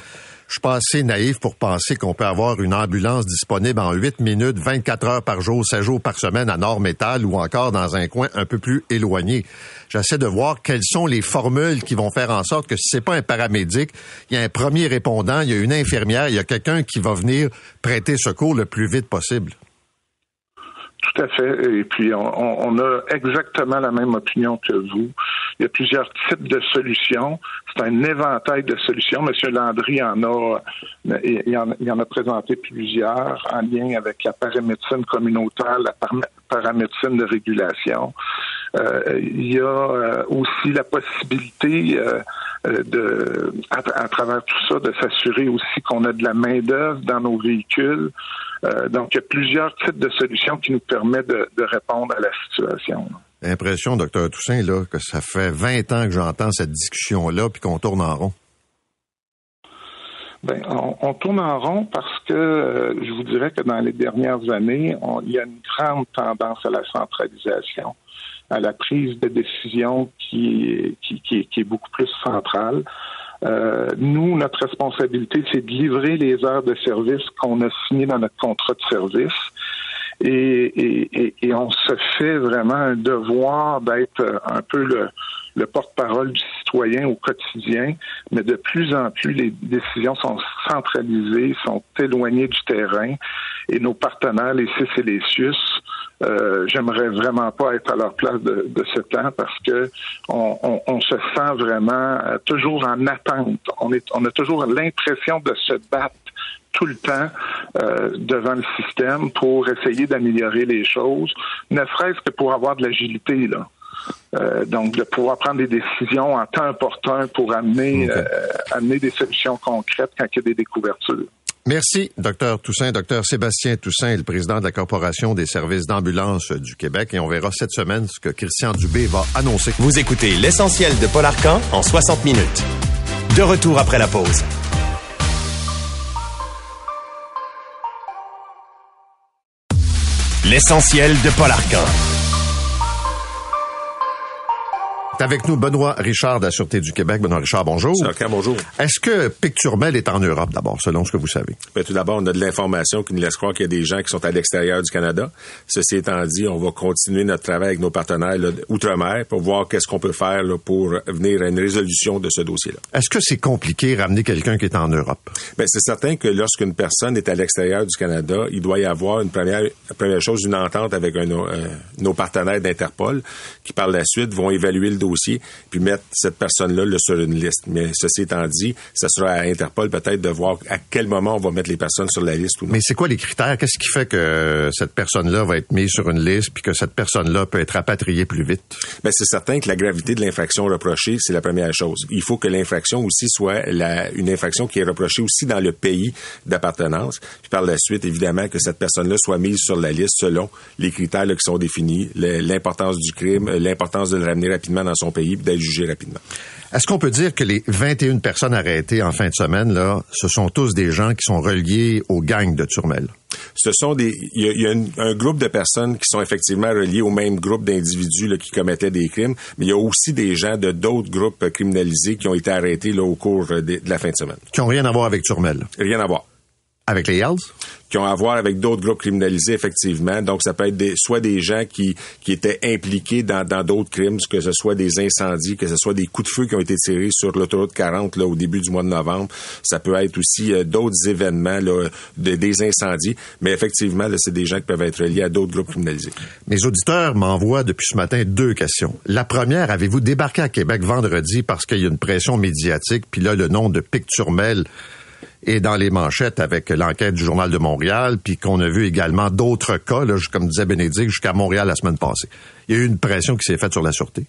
Je suis pas assez naïf pour penser qu'on peut avoir une ambulance disponible en 8 minutes, 24 heures par jour, 7 jours par semaine à Nord-Métal ou encore dans un coin un peu plus éloigné. J'essaie de voir quelles sont les formules qui vont faire en sorte que si c'est pas un paramédic, il y a un premier répondant, il y a une infirmière, il y a quelqu'un qui va venir prêter secours le plus vite possible. Tout à fait. Et puis, on, a exactement la même opinion que vous. Il y a plusieurs types de solutions. C'est un éventail de solutions. Monsieur Landry en a, il en, a présenté plusieurs en lien avec la paramédecine communautaire, la paramédecine de régulation. Euh, il y a euh, aussi la possibilité euh, de, à, travers tout ça, de s'assurer aussi qu'on a de la main d'œuvre dans nos véhicules. donc, il y a plusieurs types de solutions qui nous permettent de, répondre à la situation. L'impression, docteur Toussaint, là, que ça fait 20 ans que j'entends cette discussion-là, puis qu'on tourne en rond. Ben, on, tourne en rond parce que je vous dirais que dans les dernières années, il y a une grande tendance à la centralisation à la prise de décision qui, est beaucoup plus centrale. Euh, nous, notre responsabilité, c'est de livrer les heures de service qu'on a signées dans notre contrat de service. Et, et, et, on se fait vraiment un devoir d'être un peu le, le porte-parole du citoyen au quotidien, mais de plus en plus, les décisions sont centralisées, sont éloignées du terrain, et nos partenaires, les CIS et les CIUS, euh, j'aimerais vraiment pas être à leur place de, ce temps parce que on, se sent vraiment euh, toujours en attente. On, est, on a toujours l'impression de se battre tout le temps euh, devant le système pour essayer d'améliorer les choses, ne serait-ce que pour avoir de l'agilité là. donc, de pouvoir prendre des décisions en temps opportun pour amener, amener des solutions concrètes quand il y a des découvertures. Merci, docteur Toussaint. Docteur Sébastien Toussaint est le président de la Corporation des services d'ambulance du Québec et on verra cette semaine ce que Christian Dubé va annoncer. Vous écoutez l'essentiel de Paul Arcan en 60 minutes. De retour après la pause. L'essentiel de Paul Arcan. Avec nous Benoît Richard de la Sûreté du Québec. Benoît Richard, bonjour. bonjour. Est-ce que Picturmel est en Europe d'abord, selon ce que vous savez? Ben, tout d'abord, on a de l'information qui nous laisse croire qu'il y a des gens qui sont à l'extérieur du Canada. Ceci étant dit, on va continuer notre travail avec nos partenaires outre-mer pour voir qu'est-ce qu'on peut faire pour venir à une résolution de ce dossier-là. Est-ce que c'est compliqué ramener quelqu'un qui est en Europe? Ben, c'est certain que lorsqu'une personne est à l'extérieur du Canada, il doit y avoir une première, première chose, une entente avec un, euh, nos partenaires d'Interpol qui, par la suite, vont évaluer le dossier, puis mettre cette personne-là là, sur une liste. Mais ceci étant dit, ça sera à Interpol peut-être de voir à quel moment on va mettre les personnes sur la liste ou non. Mais c'est quoi les critères? Qu'est-ce qui fait que cette personne-là va être mise sur une liste puis que cette personne-là peut être rapatriée plus vite? Ben, c'est certain que la gravité de l'infraction reprochée, c'est la première chose. Il faut que l'infraction aussi soit la, une infraction qui est reprochée aussi dans le pays d'appartenance. Puis par la suite, évidemment, que cette personne-là soit mise sur la liste selon les critères qui sont définis, l'importance du crime, l'importance de le ramener rapidement dans son pays, d'être jugé rapidement. Est-ce qu'on peut dire que les 21 personnes arrêtées en fin de semaine, là, ce sont tous des gens qui sont reliés aux gangs de Turmel? Ce sont des, il y a, un, groupe de personnes qui sont effectivement reliés au même groupe d'individus qui commettaient des crimes, mais il y a aussi des gens de d'autres groupes criminalisés qui ont été arrêtés là, au cours de, de la fin de semaine. Qui ont rien à voir avec Turmel? Rien à voir. Avec les Hells? qui ont à voir avec d'autres groupes criminalisés, effectivement. Donc, ça peut être des, soit des gens qui, qui étaient impliqués dans d'autres crimes, que ce soit des incendies, que ce soit des coups de feu qui ont été tirés sur l'autoroute 40 là, au début du mois de novembre. Ça peut être aussi euh, d'autres événements, là, de, des incendies. Mais effectivement, c'est des gens qui peuvent être liés à d'autres groupes criminalisés. Mes auditeurs m'envoient depuis ce matin deux questions. La première, avez-vous débarqué à Québec vendredi parce qu'il y a une pression médiatique, puis là, le nom de Picturmel et dans les manchettes avec l'enquête du Journal de Montréal, puis qu'on a vu également d'autres cas, là, comme disait Bénédicte, jusqu'à Montréal la semaine passée il y a eu une pression qui s'est faite sur la sûreté?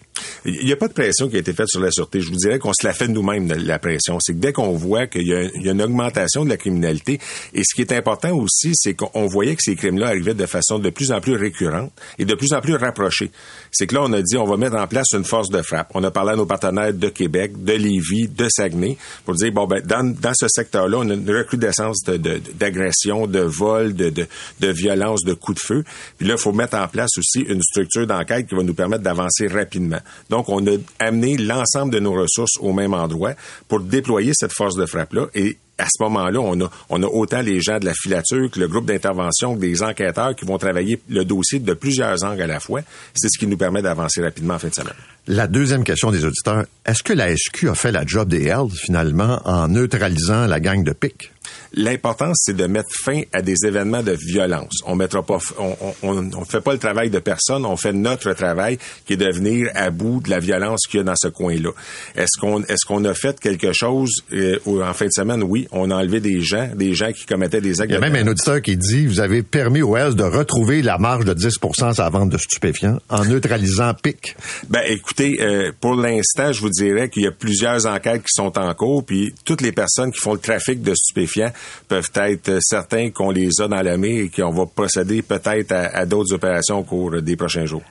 Il n'y a pas de pression qui a été faite sur la sûreté. Je vous dirais qu'on se la fait nous-mêmes, la pression. C'est que dès qu'on voit qu'il y, a une augmentation de la criminalité, et ce qui est important aussi, c'est qu'on voyait que ces crimes-là arrivaient de façon de plus en plus récurrente et de plus en plus rapprochée. C'est que là, on a dit, on va mettre en place une force de frappe. On a parlé à nos partenaires de Québec, de Lévis, de Saguenay, pour dire, bon, ben, dans, ce secteur-là, on a une recrudescence d'agression, de, de, de vol, de, de, de violence, de coups de feu. Puis là, il faut mettre en place aussi une structure d'enquête qui va nous permettre d'avancer rapidement. Donc, on a amené l'ensemble de nos ressources au même endroit pour déployer cette force de frappe-là et à ce moment-là, on a, on a autant les gens de la filature que le groupe d'intervention que des enquêteurs qui vont travailler le dossier de plusieurs angles à la fois. C'est ce qui nous permet d'avancer rapidement en fin de semaine. La deuxième question des auditeurs, est-ce que la SQ a fait la job des Hells finalement en neutralisant la gang de pique? L'important, c'est de mettre fin à des événements de violence. On mettra pas, on, on, on, fait pas le travail de personne, on fait notre travail qui est de venir à bout de la violence qu'il y a dans ce coin-là. Est-ce qu'on, est-ce qu'on a fait quelque chose euh, en fin de semaine? Oui, on a enlevé des gens, des gens qui commettaient des actes. Il y a même un auditeur qui dit, vous avez permis aux Hells de retrouver la marge de 10% à la vente de stupéfiants en neutralisant PIC. Ben, écoutez, euh, pour l'instant, je vous dirais qu'il y a plusieurs enquêtes qui sont en cours, puis toutes les personnes qui font le trafic de stupéfiants peuvent être certains qu'on les a dans la main et qu'on va procéder peut-être à, d'autres opérations au cours des prochains jours.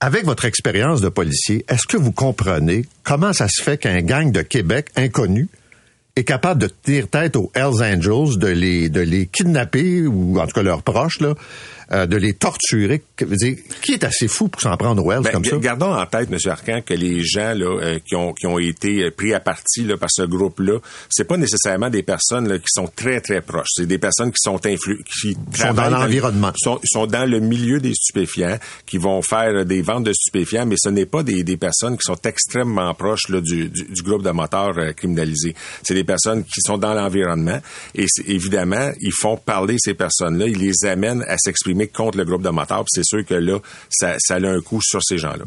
Avec votre expérience de policier, est-ce que vous comprenez comment ça se fait qu'un gang de Québec inconnu est capable de tenir tête aux Hells Angels, de les, de les kidnapper, ou en tout cas leurs proches, là, euh, de les torturer. qui est assez fou pour s'en prendre aux Hells ben, comme ça? Gardons en tête, M. Arcan, que les gens là, euh, qui, ont, qui ont été pris à partie là, par ce groupe-là, c'est pas nécessairement des personnes là, qui sont très, très proches. C'est des personnes qui sont influ qui sont dans l'environnement. Sont, sont dans le milieu des stupéfiants, qui vont faire des ventes de stupéfiants, mais ce n'est pas des, des personnes qui sont extrêmement proches là, du, du, du groupe de moteurs euh, criminalisés. C'est des personnes qui sont dans l'environnement et évidemment, ils font parler ces personnes-là, ils les amènent à s'exprimer contre le groupe de motards. C'est sûr que là, ça, ça a un coup sur ces gens-là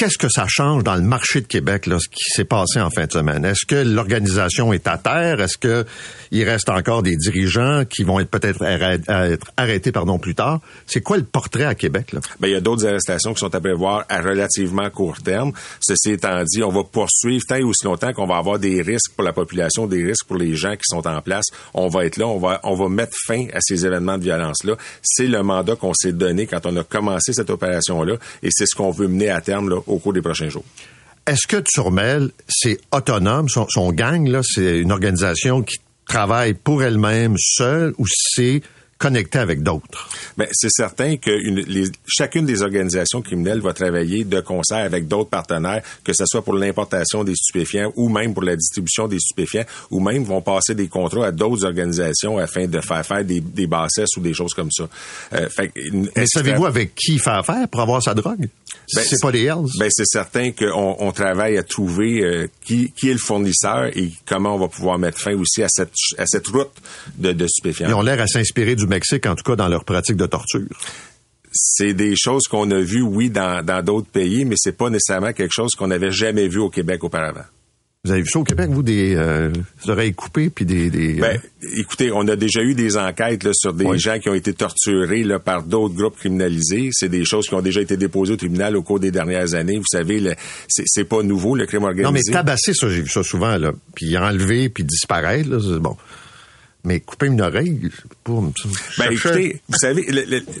qu'est-ce que ça change dans le marché de Québec, là, ce qui s'est passé en fin de semaine? Est-ce que l'organisation est à terre? Est-ce que il reste encore des dirigeants qui vont être peut-être être arrêtés pardon, plus tard? C'est quoi le portrait à Québec? Là? Ben, il y a d'autres arrestations qui sont à prévoir à relativement court terme. Ceci étant dit, on va poursuivre tant et aussi longtemps qu'on va avoir des risques pour la population, des risques pour les gens qui sont en place. On va être là, on va, on va mettre fin à ces événements de violence-là. C'est le mandat qu'on s'est donné quand on a commencé cette opération-là et c'est ce qu'on veut mener à terme là, au cours des prochains jours. Est-ce que Turmel, c'est autonome, son, son gang, là, c'est une organisation qui travaille pour elle-même seule ou c'est connecter avec d'autres? Ben, c'est certain que une, les, chacune des organisations criminelles va travailler de concert avec d'autres partenaires, que ce soit pour l'importation des stupéfiants ou même pour la distribution des stupéfiants, ou même vont passer des contrats à d'autres organisations afin de faire faire des, des bassesses ou des choses comme ça. Euh, fait, Mais savez-vous avec qui faire affaire pour avoir sa drogue? Ben, c'est pas les Hells? Ben, c'est certain qu'on on travaille à trouver euh, qui, qui est le fournisseur et comment on va pouvoir mettre fin aussi à cette, à cette route de, de stupéfiants. Ils ont l'air à s'inspirer du Mexique, en tout cas dans leur pratique de torture. c'est des choses qu'on a vues, oui, dans d'autres pays, mais c'est pas nécessairement quelque chose qu'on n'avait jamais vu au Québec auparavant. Vous avez vu ça au Québec, vous, des, euh, oreilles coupées puis des. des ben, écoutez, on a déjà eu des enquêtes là, sur des gens qui ont été torturés là, par d'autres groupes criminalisés. C'est des choses qui ont déjà été déposées au tribunal au cours des dernières années. Vous savez, c'est pas nouveau le crime organisé. Non, mais tabasser, ça, j'ai vu ça souvent là, puis enlever puis disparaître, là, bon. Mais couper une oreille, pour ben, écoutez, vous savez,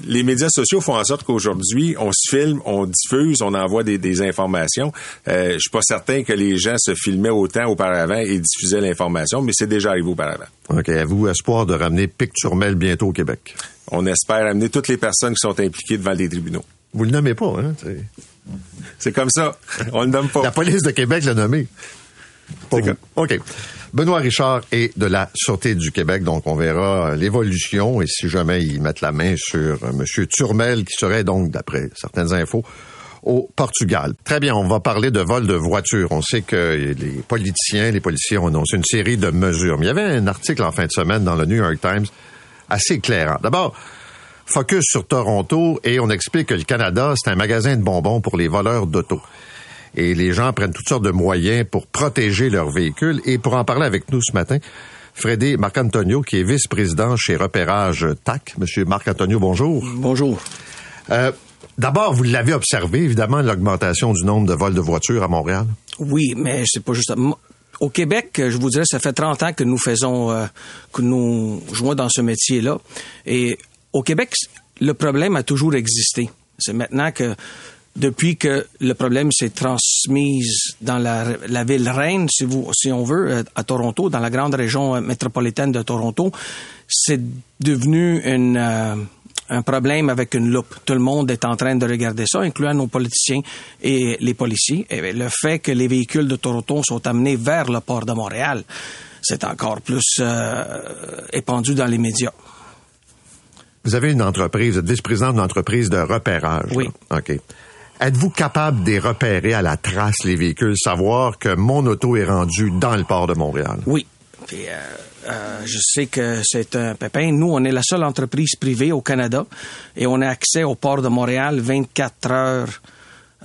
les médias sociaux font en sorte qu'aujourd'hui, on se filme, on diffuse, on envoie des, informations. Euh, je suis pas certain que les gens se filmaient autant auparavant et diffusaient l'information, mais c'est déjà arrivé auparavant. OK. Avez-vous espoir de ramener Picturmel bientôt au Québec? On espère amener toutes les personnes qui sont impliquées devant les tribunaux. Vous le nommez pas, hein? C'est comme ça. On le nomme pas. La police de Québec l'a nommé. OK. Benoît Richard est de la Sûreté du Québec, donc on verra l'évolution et si jamais ils mettent la main sur M. Turmel, qui serait donc, d'après certaines infos, au Portugal. Très bien, on va parler de vol de voiture. On sait que les politiciens, les policiers ont annoncé une série de mesures. Mais il y avait un article en fin de semaine dans le New York Times assez éclairant. D'abord, focus sur Toronto et on explique que le Canada, c'est un magasin de bonbons pour les voleurs d'auto et les gens prennent toutes sortes de moyens pour protéger leurs véhicules. Et pour en parler avec nous ce matin, Frédé Marc-Antonio, qui est vice-président chez Repérage TAC. Monsieur Marc-Antonio, bonjour. Bonjour. Euh, D'abord, vous l'avez observé, évidemment, l'augmentation du nombre de vols de voitures à Montréal? Oui, mais c'est pas juste... Au Québec, je vous dirais, ça fait 30 ans que nous faisons, euh, que nous jouons dans ce métier-là. Et au Québec, le problème a toujours existé. C'est maintenant que depuis que le problème s'est transmis dans la, ville reine, si, vous, si on veut, euh, à Toronto, dans la grande région euh, métropolitaine de Toronto, c'est devenu une, euh, un problème avec une loupe. Tout le monde est en train de regarder ça, incluant nos politiciens et les policiers. Et le fait que les véhicules de Toronto sont amenés vers le port de Montréal, c'est encore plus épandu dans les médias. Vous avez une entreprise, vous êtes vice-président d'une entreprise de repérage. Oui. OK. Êtes-vous capable de repérer à la trace les véhicules, savoir que mon auto est rendu dans le port de Montréal? Oui. Euh, euh, je sais que c'est un pépin. Nous, on est la seule entreprise privée au Canada et on a accès au port de Montréal 24 heures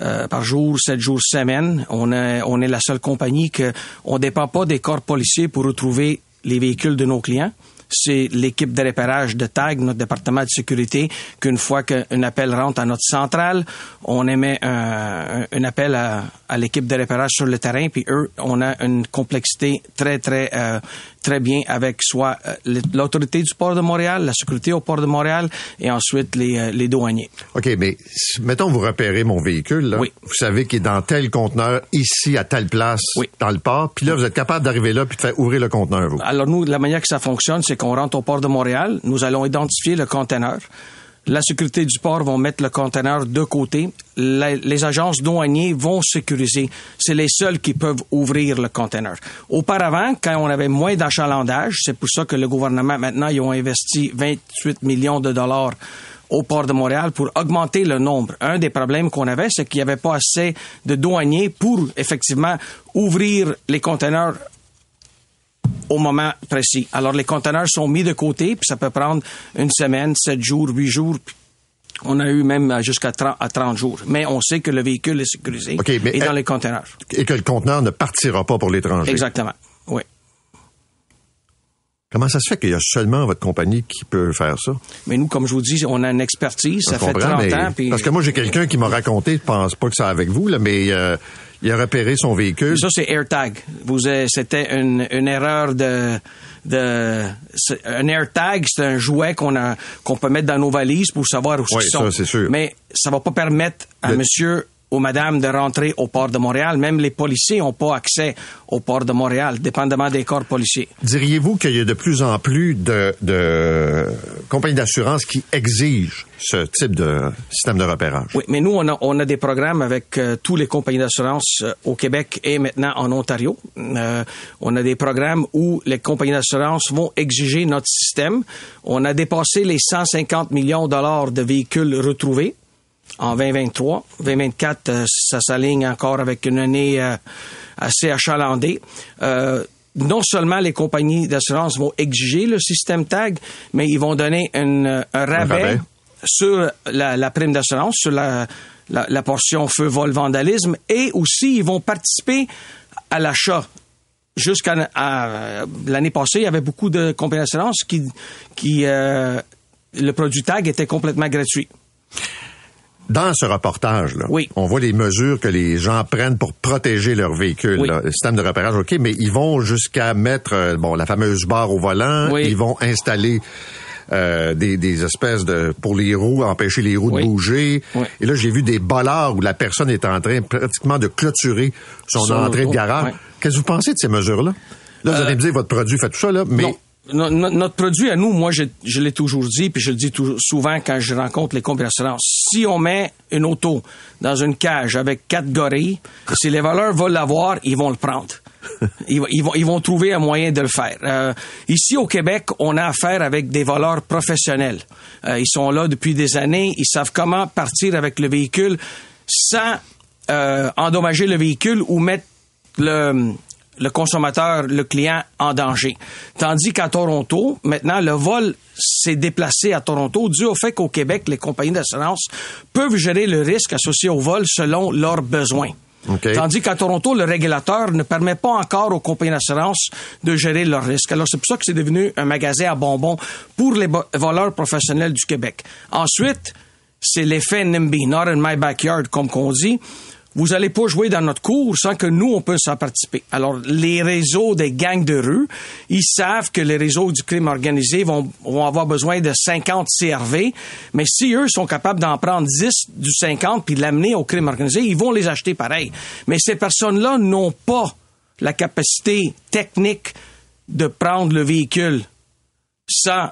euh, par jour, 7 jours semaine. On, on est la seule compagnie que on dépend pas des corps policiers pour retrouver les véhicules de nos clients c'est l'équipe de repérage de TAG, notre département de sécurité, qu'une fois qu'un appel rentre à notre centrale, on émet un, appel à, à l'équipe de repérage sur le terrain, puis eux, on a une complexité très, très, euh, très bien avec soit euh, l'autorité du port de Montréal, la sécurité au port de Montréal, et ensuite les, euh, les douaniers. OK, mais mettons vous repérez mon véhicule, là, oui. vous savez qu'il est dans tel conteneur, ici, à telle place, dans le port, puis là, vous êtes capable d'arriver là puis de faire ouvrir le conteneur, vous. Alors nous, la manière que ça fonctionne, c'est qu'on rentre au port de Montréal, nous allons identifier le conteneur, la sécurité du port vont mettre le conteneur de côté. les agences douaniers vont sécuriser. C'est les seuls qui peuvent ouvrir le conteneur. Auparavant, quand on avait moins d'achalandage, c'est pour ça que le gouvernement, maintenant, ils ont investi 28 millions de dollars au port de Montréal pour augmenter le nombre. Un des problèmes qu'on avait, c'est qu'il n'y avait pas assez de douaniers pour effectivement ouvrir les conteneurs au moment précis. Alors, les conteneurs sont mis de côté, puis ça peut prendre une semaine, sept jours, huit jours. On a eu même jusqu'à 30, jours. Mais on sait que le véhicule est sécurisé et dans les conteneurs. Et que le conteneur ne partira pas pour l'étranger. Exactement. Oui. Comment ça se fait qu'il y a seulement votre compagnie qui peut faire ça? Mais nous, comme je vous dis, on a une expertise. ça fait 30 ans. Parce que moi, j'ai quelqu'un qui m'a raconté, je pense pas que c'est avec vous, là, mais euh, il a repéré son véhicule. Ça, c'est AirTag. Vous, c'était une, une erreur de, de un AirTag, c'est un jouet qu'on a qu'on peut mettre dans nos valises pour savoir où ils sont. Ça, sûr. Mais ça va pas permettre à monsieur ou madame de rentrer au port de Montréal. Même les policiers n'ont pas accès au port de Montréal, dépendamment des corps policiers. Diriez-vous qu'il y a de plus en plus de, de compagnies d'assurance qui exigent ce type de système de repérage? Oui, mais nous, on a, on a des programmes avec euh, tous les compagnies d'assurance euh, au Québec et maintenant en Ontario. Euh, on a des programmes où les compagnies d'assurance vont exiger notre système. On a dépassé les 150 millions de dollars de véhicules retrouvés en 2023. 2024, euh, ça s'aligne encore avec une année euh, assez achalandée. Euh, non seulement les compagnies d'assurance vont exiger le système TAG, mais ils vont donner un rabais, sur la, la prime d'assurance, sur la, la, la portion feu, vol, vandalisme, et aussi ils vont participer à l'achat jusqu'à l'année passée, il y avait beaucoup de compagnies d'assurance qui, qui euh, le produit tag était complètement gratuit. Dans ce reportage-là, Oui. on voit les mesures que les gens prennent pour protéger leur véhicule. Oui. là. Le système de repérage, OK, mais ils vont jusqu'à mettre euh, bon la fameuse barre au volant. Oui. Ils vont installer euh, des, des espèces de pour les roues, empêcher les roues Oui. de bouger. Oui. Et là, j'ai vu des bollards où la personne est en train pratiquement de clôturer son, Son entrée de garage. oui. Qu'est-ce que vous pensez de ces mesures-là? Là, vous allez me dire, votre produit fait tout ça, là, mais Non. No- no- notre produit à nous, moi, je, je l'ai toujours dit, puis je le dis souvent quand je rencontre les compagnies d'assurance. Si on met une auto dans une cage avec quatre gorilles, si les voleurs veulent l'avoir, ils vont le prendre. Ils, vont- ils vont, ils vont trouver un moyen de le faire. Euh, ici au Québec, on a affaire avec des voleurs professionnels. Euh, ils sont là depuis des années. Ils savent comment partir avec le véhicule sans euh, endommager le véhicule ou mettre le, le consommateur, le client en danger. Tandis qu'à Toronto, maintenant, le vol s'est déplacé à Toronto dû au fait qu'au Québec, les compagnies d'assurance peuvent gérer le risque associé au vol selon leurs besoins. Tandis qu'à Toronto, le régulateur ne permet pas encore aux compagnies d'assurance de gérer leurs risques. Alors, c'est pour ça que c'est devenu un magasin à bonbons pour les voleurs professionnels du Québec. Ensuite, c'est l'effet NIMBY, not in my backyard, comme qu'on dit. Vous allez pas jouer dans notre cour sans que nous, on puisse en participer. Alors, les réseaux des gangs de rue, ils savent que les réseaux du crime organisé vont, vont avoir besoin de 50 CRV, mais si eux sont capables d'en prendre 10 du 50 puis de l'amener au crime organisé, ils vont les acheter pareil. Mais ces personnes-là n'ont pas la capacité technique de prendre le véhicule sans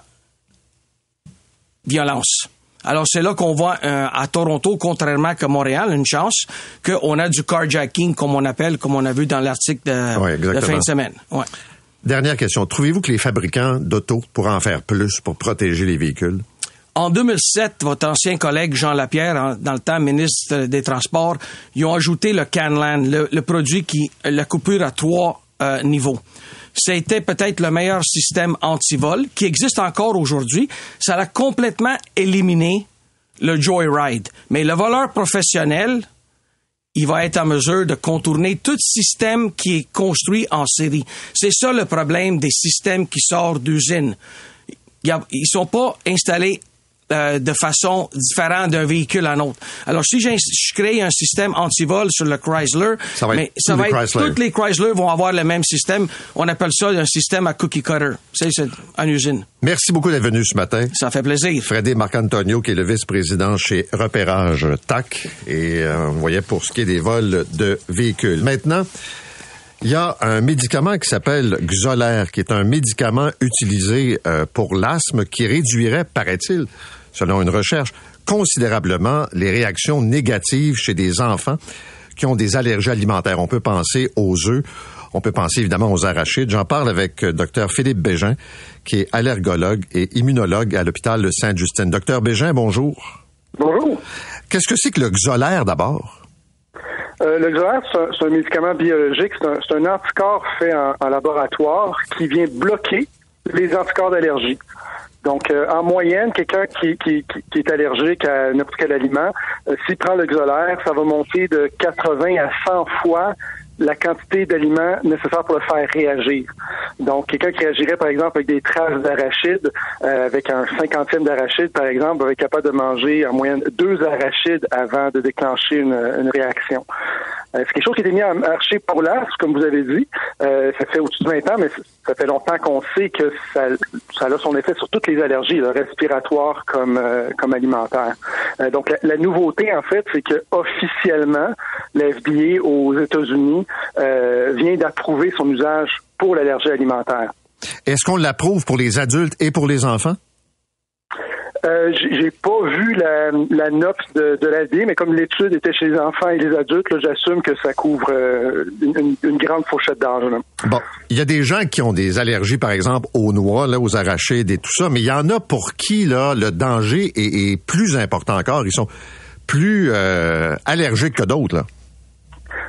violence. Alors, c'est là qu'on voit euh, à Toronto, contrairement qu'à Montréal, une chance qu'on a du carjacking, comme on appelle, comme on a vu dans l'article de, Ouais, de fin de semaine. Ouais. dernière question. Trouvez-vous que les fabricants d'auto pourraient en faire plus pour protéger les véhicules? En 2007, votre ancien collègue Jean Lapierre, dans le temps ministre des Transports, ils ont ajouté le Canlan, le, le produit qui la coupure à trois euh, niveaux. C'était peut-être le meilleur système anti-vol qui existe encore aujourd'hui. Ça a complètement éliminé le joyride. Mais le voleur professionnel, il va être en mesure de contourner tout système qui est construit en série. C'est ça le problème des systèmes qui sortent d'usine. Ils sont pas installés euh, de façon différente d'un véhicule à un autre. Alors, si je crée un système anti-vol sur le Chrysler, Ça va être mais ça tous va les être Chrysler. toutes les Chrysler vont avoir le même système. On appelle ça un système à cookie cutter. C'est c'est en usine. Merci beaucoup d'être venu ce matin. Ça fait plaisir. Freddy Marcantonio, qui est le vice-président chez Repérage TAC, et euh, on voyait pour ce qui est des vols de véhicules. Maintenant, il y a un médicament qui s'appelle Xolair, qui est un médicament utilisé euh, pour l'asthme qui réduirait, paraît-il, selon une recherche, considérablement les réactions négatives chez des enfants qui ont des allergies alimentaires. On peut penser aux œufs, on peut penser évidemment aux arachides. J'en parle avec euh, Dr Philippe Bégin, qui est allergologue et immunologue à l'hôpital de Sainte-Justine. Docteur Bégin, bonjour. Bonjour. Qu'est-ce que c'est que le Xolair d'abord? Euh, le Xolair, c'est un, médicament biologique. C'est un, anticorps fait en, en laboratoire qui vient bloquer les anticorps d'allergie. Donc, euh, en moyenne, quelqu'un qui, qui, qui- est allergique à n'importe quel aliment, euh, s'il prend le Xolair, ça va monter de 80 à 100 fois la quantité d'aliments nécessaires pour le faire réagir. Donc, quelqu'un qui réagirait, par exemple, avec des traces d'arachides, euh, avec un cinquantième d'arachides, par exemple, va être capable de manger en moyenne deux arachides avant de déclencher une, une réaction. Euh, c'est quelque chose qui a été mis en marché pour l'asthme, comme vous avez dit. Euh, ça fait au-dessus de 20 ans, mais ça fait longtemps qu'on sait que ça, ça a son effet sur toutes les allergies, là, respiratoires comme, euh, comme alimentaires. Euh, donc, la, la nouveauté, en fait, c'est que officiellement, la FDA aux États-Unis euh, vient d'approuver son usage pour l'allergie alimentaire. Est-ce qu'on l'approuve pour les adultes et pour les enfants? Euh, j'ai pas vu la, la note de, de la vie, mais comme l'étude était chez les enfants et les adultes, j'assume que ça couvre euh, une, grande fourchette d'âge. Bon, il y a des gens qui ont des allergies, par exemple, aux noix, là, aux arachides et tout ça, mais il y en a pour qui là, le danger est, est plus important encore. Ils sont plus euh, allergiques que d'autres.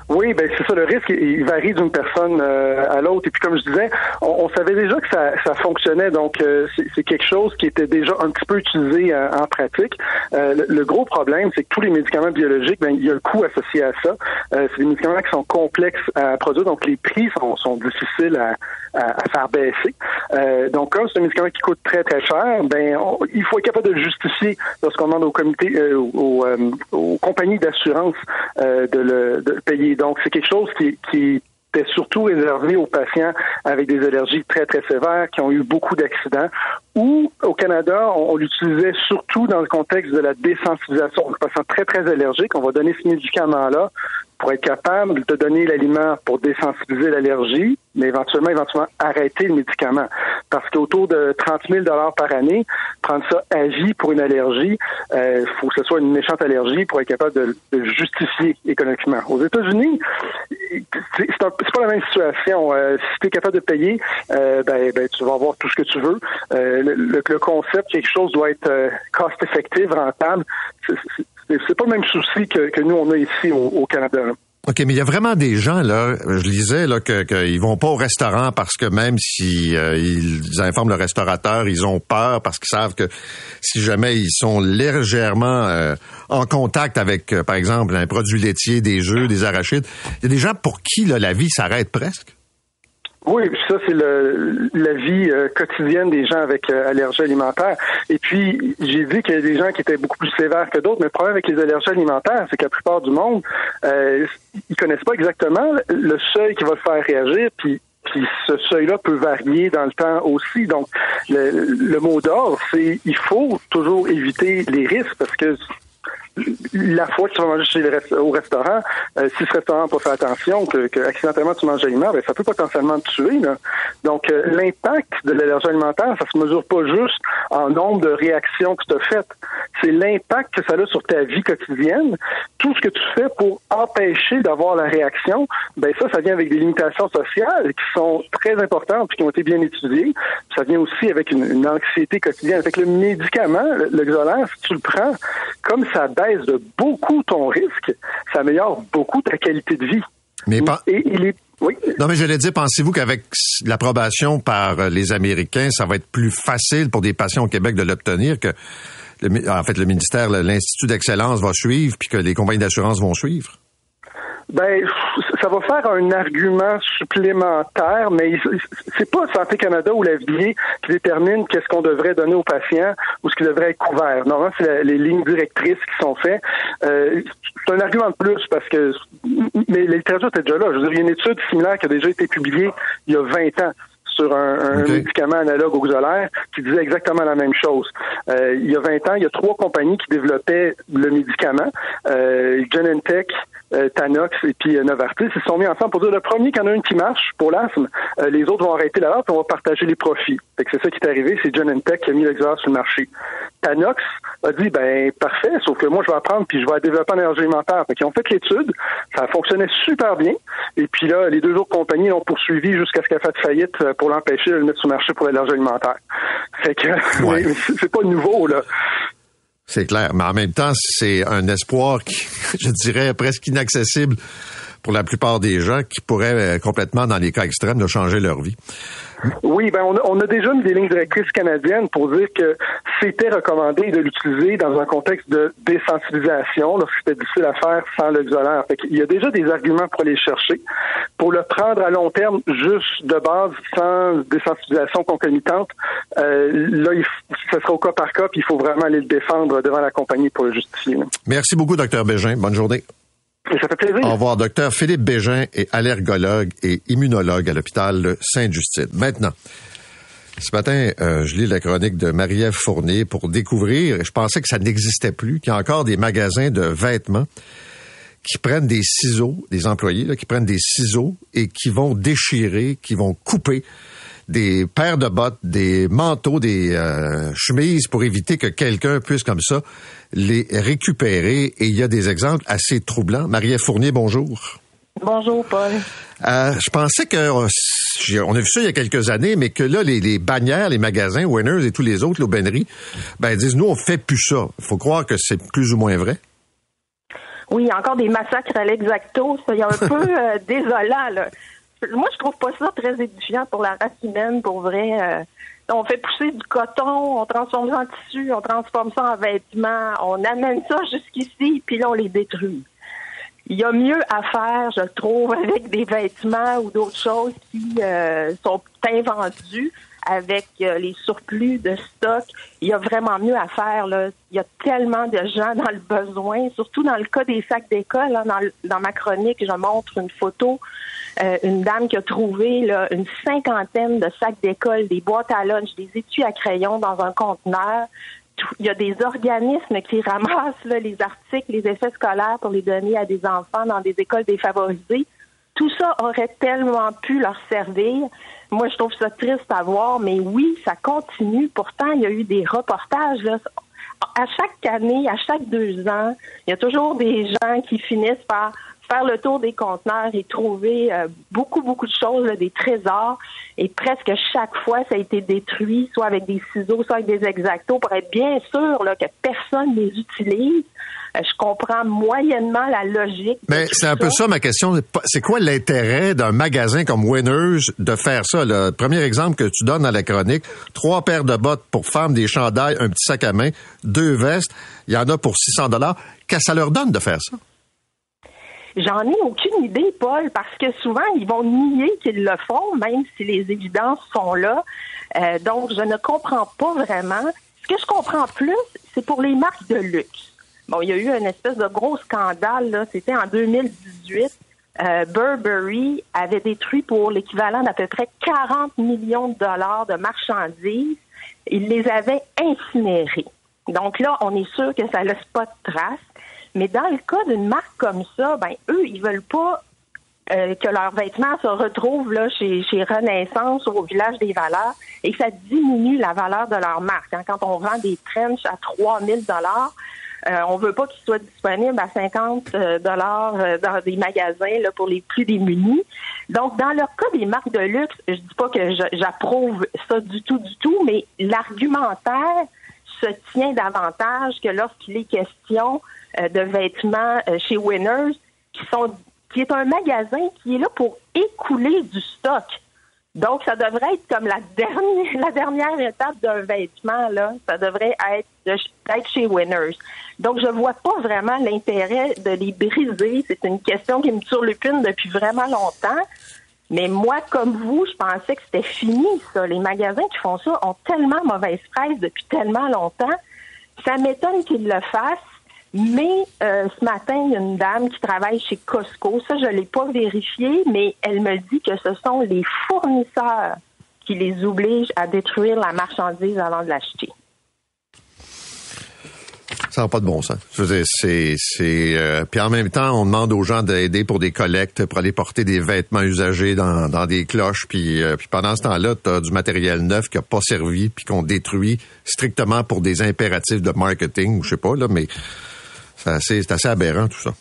Oui, ben c'est ça. Le risque, il varie d'une personne euh, à l'autre. Et puis, comme je disais, on, savait déjà que ça, ça fonctionnait. Donc, euh, c'est quelque chose qui était déjà un petit peu utilisé euh, en pratique. Le, gros problème, c'est que tous les médicaments biologiques, ben, il y a un coût associé à ça. c'est des médicaments qui sont complexes à produire, donc les prix sont, sont difficiles à, à, faire baisser. donc, comme c'est un médicament qui coûte très très cher, ben il faut être capable de le justifier lorsqu'on demande au comité, aux, aux, compagnies d'assurance de le de payer donc, c'est quelque chose qui, était surtout réservé aux patients avec des allergies très, très sévères, qui ont eu beaucoup d'accidents, ou au Canada, on, l'utilisait surtout dans le contexte de la désensibilisation. Un patient très, très allergique, on va donner ce médicament-là pour être capable de donner l'aliment pour désensibiliser l'allergie, mais éventuellement, éventuellement arrêter le médicament. Parce qu'autour de 30 000 par année, prendre ça à vie pour une allergie, il euh, faut que ce soit une méchante allergie pour être capable de, de justifier économiquement. Aux États-Unis, c'est pas la même situation. Euh, si tu es capable de payer, euh, ben, ben, tu vas avoir tout ce que tu veux. Euh, le, le, concept, quelque chose doit être cost-effective, rentable. C'est pas le même souci que, que nous, on a ici au, Canada. OK, mais il y a vraiment des gens, là, je lisais, là, qu'ils vont pas au restaurant parce que même si ils informent le restaurateur, ils ont peur parce qu'ils savent que si jamais ils sont légèrement en contact avec, par exemple, un produit laitier, des jeux, des arachides, il y a des gens pour qui là, la vie s'arrête presque. Oui, ça c'est le, la vie euh, quotidienne des gens avec euh, allergies alimentaires. Et puis j'ai vu qu'il y a des gens qui étaient beaucoup plus sévères que d'autres, mais le problème avec les allergies alimentaires, c'est que la plupart du monde, euh, ils connaissent pas exactement le seuil qui va le faire réagir, puis puis ce seuil-là peut varier dans le temps aussi. Donc, le, le mot d'ordre, c'est il faut toujours éviter les risques parce que la fois que tu vas manger au restaurant, euh, si ce restaurant n'a pas fait attention, que, que, accidentellement tu manges aliment, ben, ça peut potentiellement te tuer. Là. Donc, euh, l'impact de l'allergie alimentaire, ça se mesure pas juste en nombre de réactions que tu as faites. C'est l'impact que ça a sur ta vie quotidienne. Tout ce que tu fais pour empêcher d'avoir la réaction, ben ça, ça vient avec des limitations sociales qui sont très importantes et qui ont été bien étudiées. Ça vient aussi avec une, anxiété quotidienne. Avec le médicament, le, le si tu le prends, comme ça de beaucoup ton risque, ça améliore beaucoup ta qualité de vie. Mais pas... Et il est oui. Non, mais je l'ai dire, pensez-vous qu'avec l'approbation par les Américains, ça va être plus facile pour des patients au Québec de l'obtenir que, en fait, le ministère, l'Institut d'excellence va suivre, puis que les compagnies d'assurance vont suivre? Ben, ça va faire un argument supplémentaire, mais c'est pas Santé Canada ou la qui détermine qu'est-ce qu'on devrait donner aux patients ou ce qui devrait être couvert. Normalement, c'est les lignes directrices qui sont faites. Euh, c'est un argument de plus parce que, mais la littérature était déjà là. Je veux dire, il y a une étude similaire qui a déjà été publiée il y a 20 ans sur un, médicament analogue aux Xolaire qui disait exactement la même chose. Euh, il y a 20 ans, il y a trois compagnies qui développaient le médicament, euh, Genentech, Tanox et puis euh, Novartis, ils se sont mis ensemble pour dire le premier qu'il y en a une qui marche pour l'asthme, euh, les autres vont arrêter la puis on va partager les profits. c'est ça qui est arrivé, c'est Genentech qui a mis l'exercice sur le marché. Tanox a dit ben parfait, sauf que moi je vais apprendre puis je vais développer un énergie alimentaire. Fait qu'ils ont fait l'étude, ça fonctionnait super bien. Et puis là, les deux autres compagnies l'ont poursuivi jusqu'à ce qu'elle fasse faillite pour l'empêcher de le mettre sur le marché pour l'énergie alimentaire. Fait que c'est pas nouveau là. C'est clair. Mais en même temps, c'est un espoir qui, je dirais, presque inaccessible pour la plupart des gens qui pourraient euh, complètement, dans les cas extrêmes, de changer leur vie. Oui, ben on a, on a déjà mis des lignes directrices canadiennes pour dire que c'était recommandé de l'utiliser dans un contexte de désensibilisation, lorsque c'était difficile à faire sans le Fait Il y a déjà des arguments pour aller chercher. Pour le prendre à long terme, juste de base, sans désensibilisation concomitante, euh, là, il, ce sera au cas par cas, puis il faut vraiment aller le défendre devant la compagnie pour le justifier. Merci beaucoup, docteur Bégin. Bonne journée. Au revoir, docteur Philippe Bégin est allergologue et immunologue à l'hôpital Sainte-Justine. Maintenant, ce matin, euh, je lis la chronique de Marie-Ève Fournier pour découvrir, je pensais que ça n'existait plus, qu'il y a encore des magasins de vêtements qui prennent des ciseaux, des employés là, qui prennent des ciseaux et qui vont déchirer, qui vont couper des paires de bottes, des manteaux, des euh, chemises pour éviter que quelqu'un puisse comme ça les récupérer. Et il y a des exemples assez troublants. Marie Fournier, bonjour. Bonjour, Paul. Euh, je pensais que euh, on a vu ça il y a quelques années, mais que là, les, bannières, les magasins, Winners et tous les autres, l'aubainerie, ben disent nous on fait plus ça. Il faut croire que c'est plus ou moins vrai. Oui, il y a encore des massacres à l'exacto. C'est un peu euh, désolant. Là. Moi, je trouve pas ça très édifiant pour la race humaine, pour vrai. Euh. on fait pousser du coton, on transforme ça en tissu, on transforme ça en vêtements, on amène ça jusqu'ici, puis là, on les détruit. Il y a mieux à faire, je trouve, avec des vêtements ou d'autres choses qui euh, sont invendus avec euh, les surplus de stock, il y a vraiment mieux à faire. Là. Il y a tellement de gens dans le besoin, surtout dans le cas des sacs d'école. Dans, dans, ma chronique, je montre une photo, euh, une dame qui a trouvé là, une cinquantaine de sacs d'école, des boîtes à lunch, des étuis à crayon dans un conteneur. Il y a des organismes qui ramassent là, les articles, les effets scolaires pour les donner à des enfants dans des écoles défavorisées. Tout ça aurait tellement pu leur servir. Moi, je trouve ça triste à voir, mais oui, ça continue. Pourtant, il y a eu des reportages. Là. À chaque année, à chaque deux ans, il y a toujours des gens qui finissent par faire le tour des conteneurs et trouver euh, beaucoup, beaucoup de choses, des trésors. Et presque chaque fois, ça a été détruit, soit avec des ciseaux, soit avec des exactos, pour être bien sûr là, que personne les utilise. Euh, je comprends moyennement la logique. Mais c'est un peu ça ma question. C'est quoi l'intérêt d'un magasin comme Winners de faire ça? Le premier exemple que tu donnes dans la chronique, trois paires de bottes pour femmes, des chandails, un petit sac à main, deux vestes, il y en a pour 600 dollars. Qu'est-ce que ça leur donne de faire ça? J'en ai aucune idée, Paul, parce que souvent, ils vont nier qu'ils le font, même si les évidences sont là. Euh, donc, je ne comprends pas vraiment. Ce que je comprends plus, c'est pour les marques de luxe. Bon, il y a eu une espèce de gros scandale, là. C'était en 2018. Euh, Burberry avait détruit pour l'équivalent d'à peu près 40 millions de dollars de marchandises. Il les avait incinérées. Donc là, on est sûr que ça laisse pas de traces. Mais dans le cas d'une marque comme ça, ben eux, ils veulent pas euh, que leurs vêtements se retrouvent là chez, chez Renaissance ou au village des valeurs et que ça diminue la valeur de leur marque. Hein. Quand on vend des trenches à 3000 dollars, euh, on veut pas qu'ils soient disponibles à 50 euh, dollars euh, dans des magasins là, pour les plus démunis. Donc, dans le cas des marques de luxe, je dis pas que j'approuve ça du tout, du tout, mais l'argumentaire se tient davantage que lorsqu'il est question de vêtements chez Winners, qui sont qui est un magasin qui est là pour écouler du stock. Donc, ça devrait être comme la dernière, étape d'un vêtement, là. Ça devrait être d'être chez Winners. Donc, je vois pas vraiment l'intérêt de les briser. C'est une question qui me turlupine depuis vraiment longtemps. Mais moi, comme vous, je pensais que c'était fini, ça. Les magasins qui font ça ont tellement mauvaise presse depuis tellement longtemps. Ça m'étonne qu'ils le fassent. Mais euh, ce matin, il y a une dame qui travaille chez Costco. Ça, je ne l'ai pas vérifié, mais elle me dit que ce sont les fournisseurs qui les obligent à détruire la marchandise avant de l'acheter. Ça n'a pas de bon sens. Je veux dire, c'est, c'est, euh, puis en même temps, on demande aux gens d'aider pour des collectes, pour aller porter des vêtements usagés dans, dans des cloches, puis, euh, puis pendant ce temps-là, tu as du matériel neuf qui a pas servi, puis qu'on détruit strictement pour des impératifs de marketing, ou je sais pas là, mais c'est assez, assez aberrant tout ça.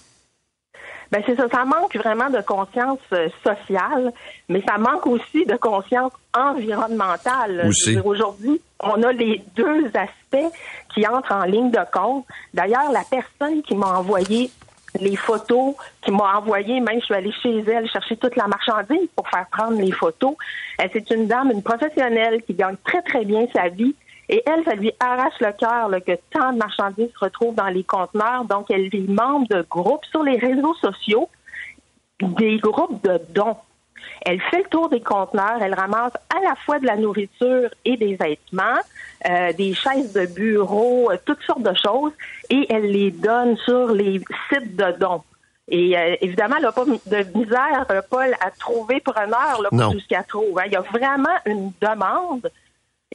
Ben c'est ça, ça manque vraiment de conscience euh, sociale, mais ça manque aussi de conscience environnementale. Aujourd'hui, on a les deux aspects qui entrent en ligne de compte. D'ailleurs, la personne qui m'a envoyé les photos, qui m'a envoyé, même je suis allée chez elle chercher toute la marchandise pour faire prendre les photos. C'est une dame, une professionnelle qui gagne très, très bien sa vie et elle, ça lui arrache le cœur que tant de marchandises se retrouvent dans les conteneurs. Donc, elle est membre de groupes sur les réseaux sociaux, des groupes de dons. Elle fait le tour des conteneurs, elle ramasse à la fois de la nourriture et des vêtements, euh, des chaises de bureau, euh, toutes sortes de choses, et elle les donne sur les sites de dons. Et euh, évidemment, elle n'a pas de misère, Paul, à trouver preneur là, pour tout ce qu'elle trouve. Hein. Il y a vraiment une demande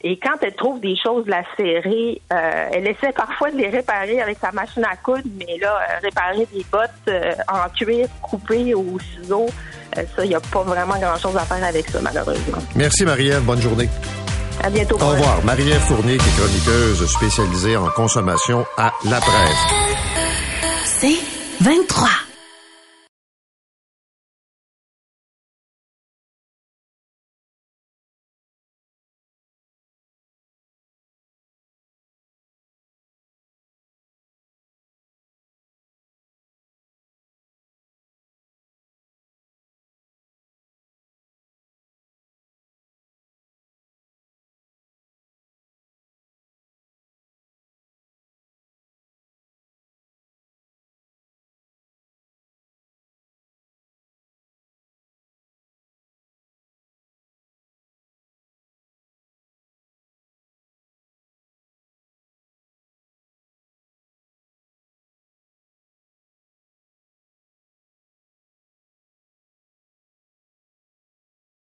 et quand elle trouve des choses lacérées, euh, elle essaie parfois de les réparer avec sa machine à coudre, mais là, euh, réparer des bottes euh, en cuir coupées au ciseau, ça, il n'y a pas vraiment grand-chose à faire avec ça, malheureusement. Merci, Marie-Ève. Bonne journée. À bientôt. Au revoir. Marie-Ève Fournier, qui est chroniqueuse spécialisée en consommation à La Presse. C'est 23.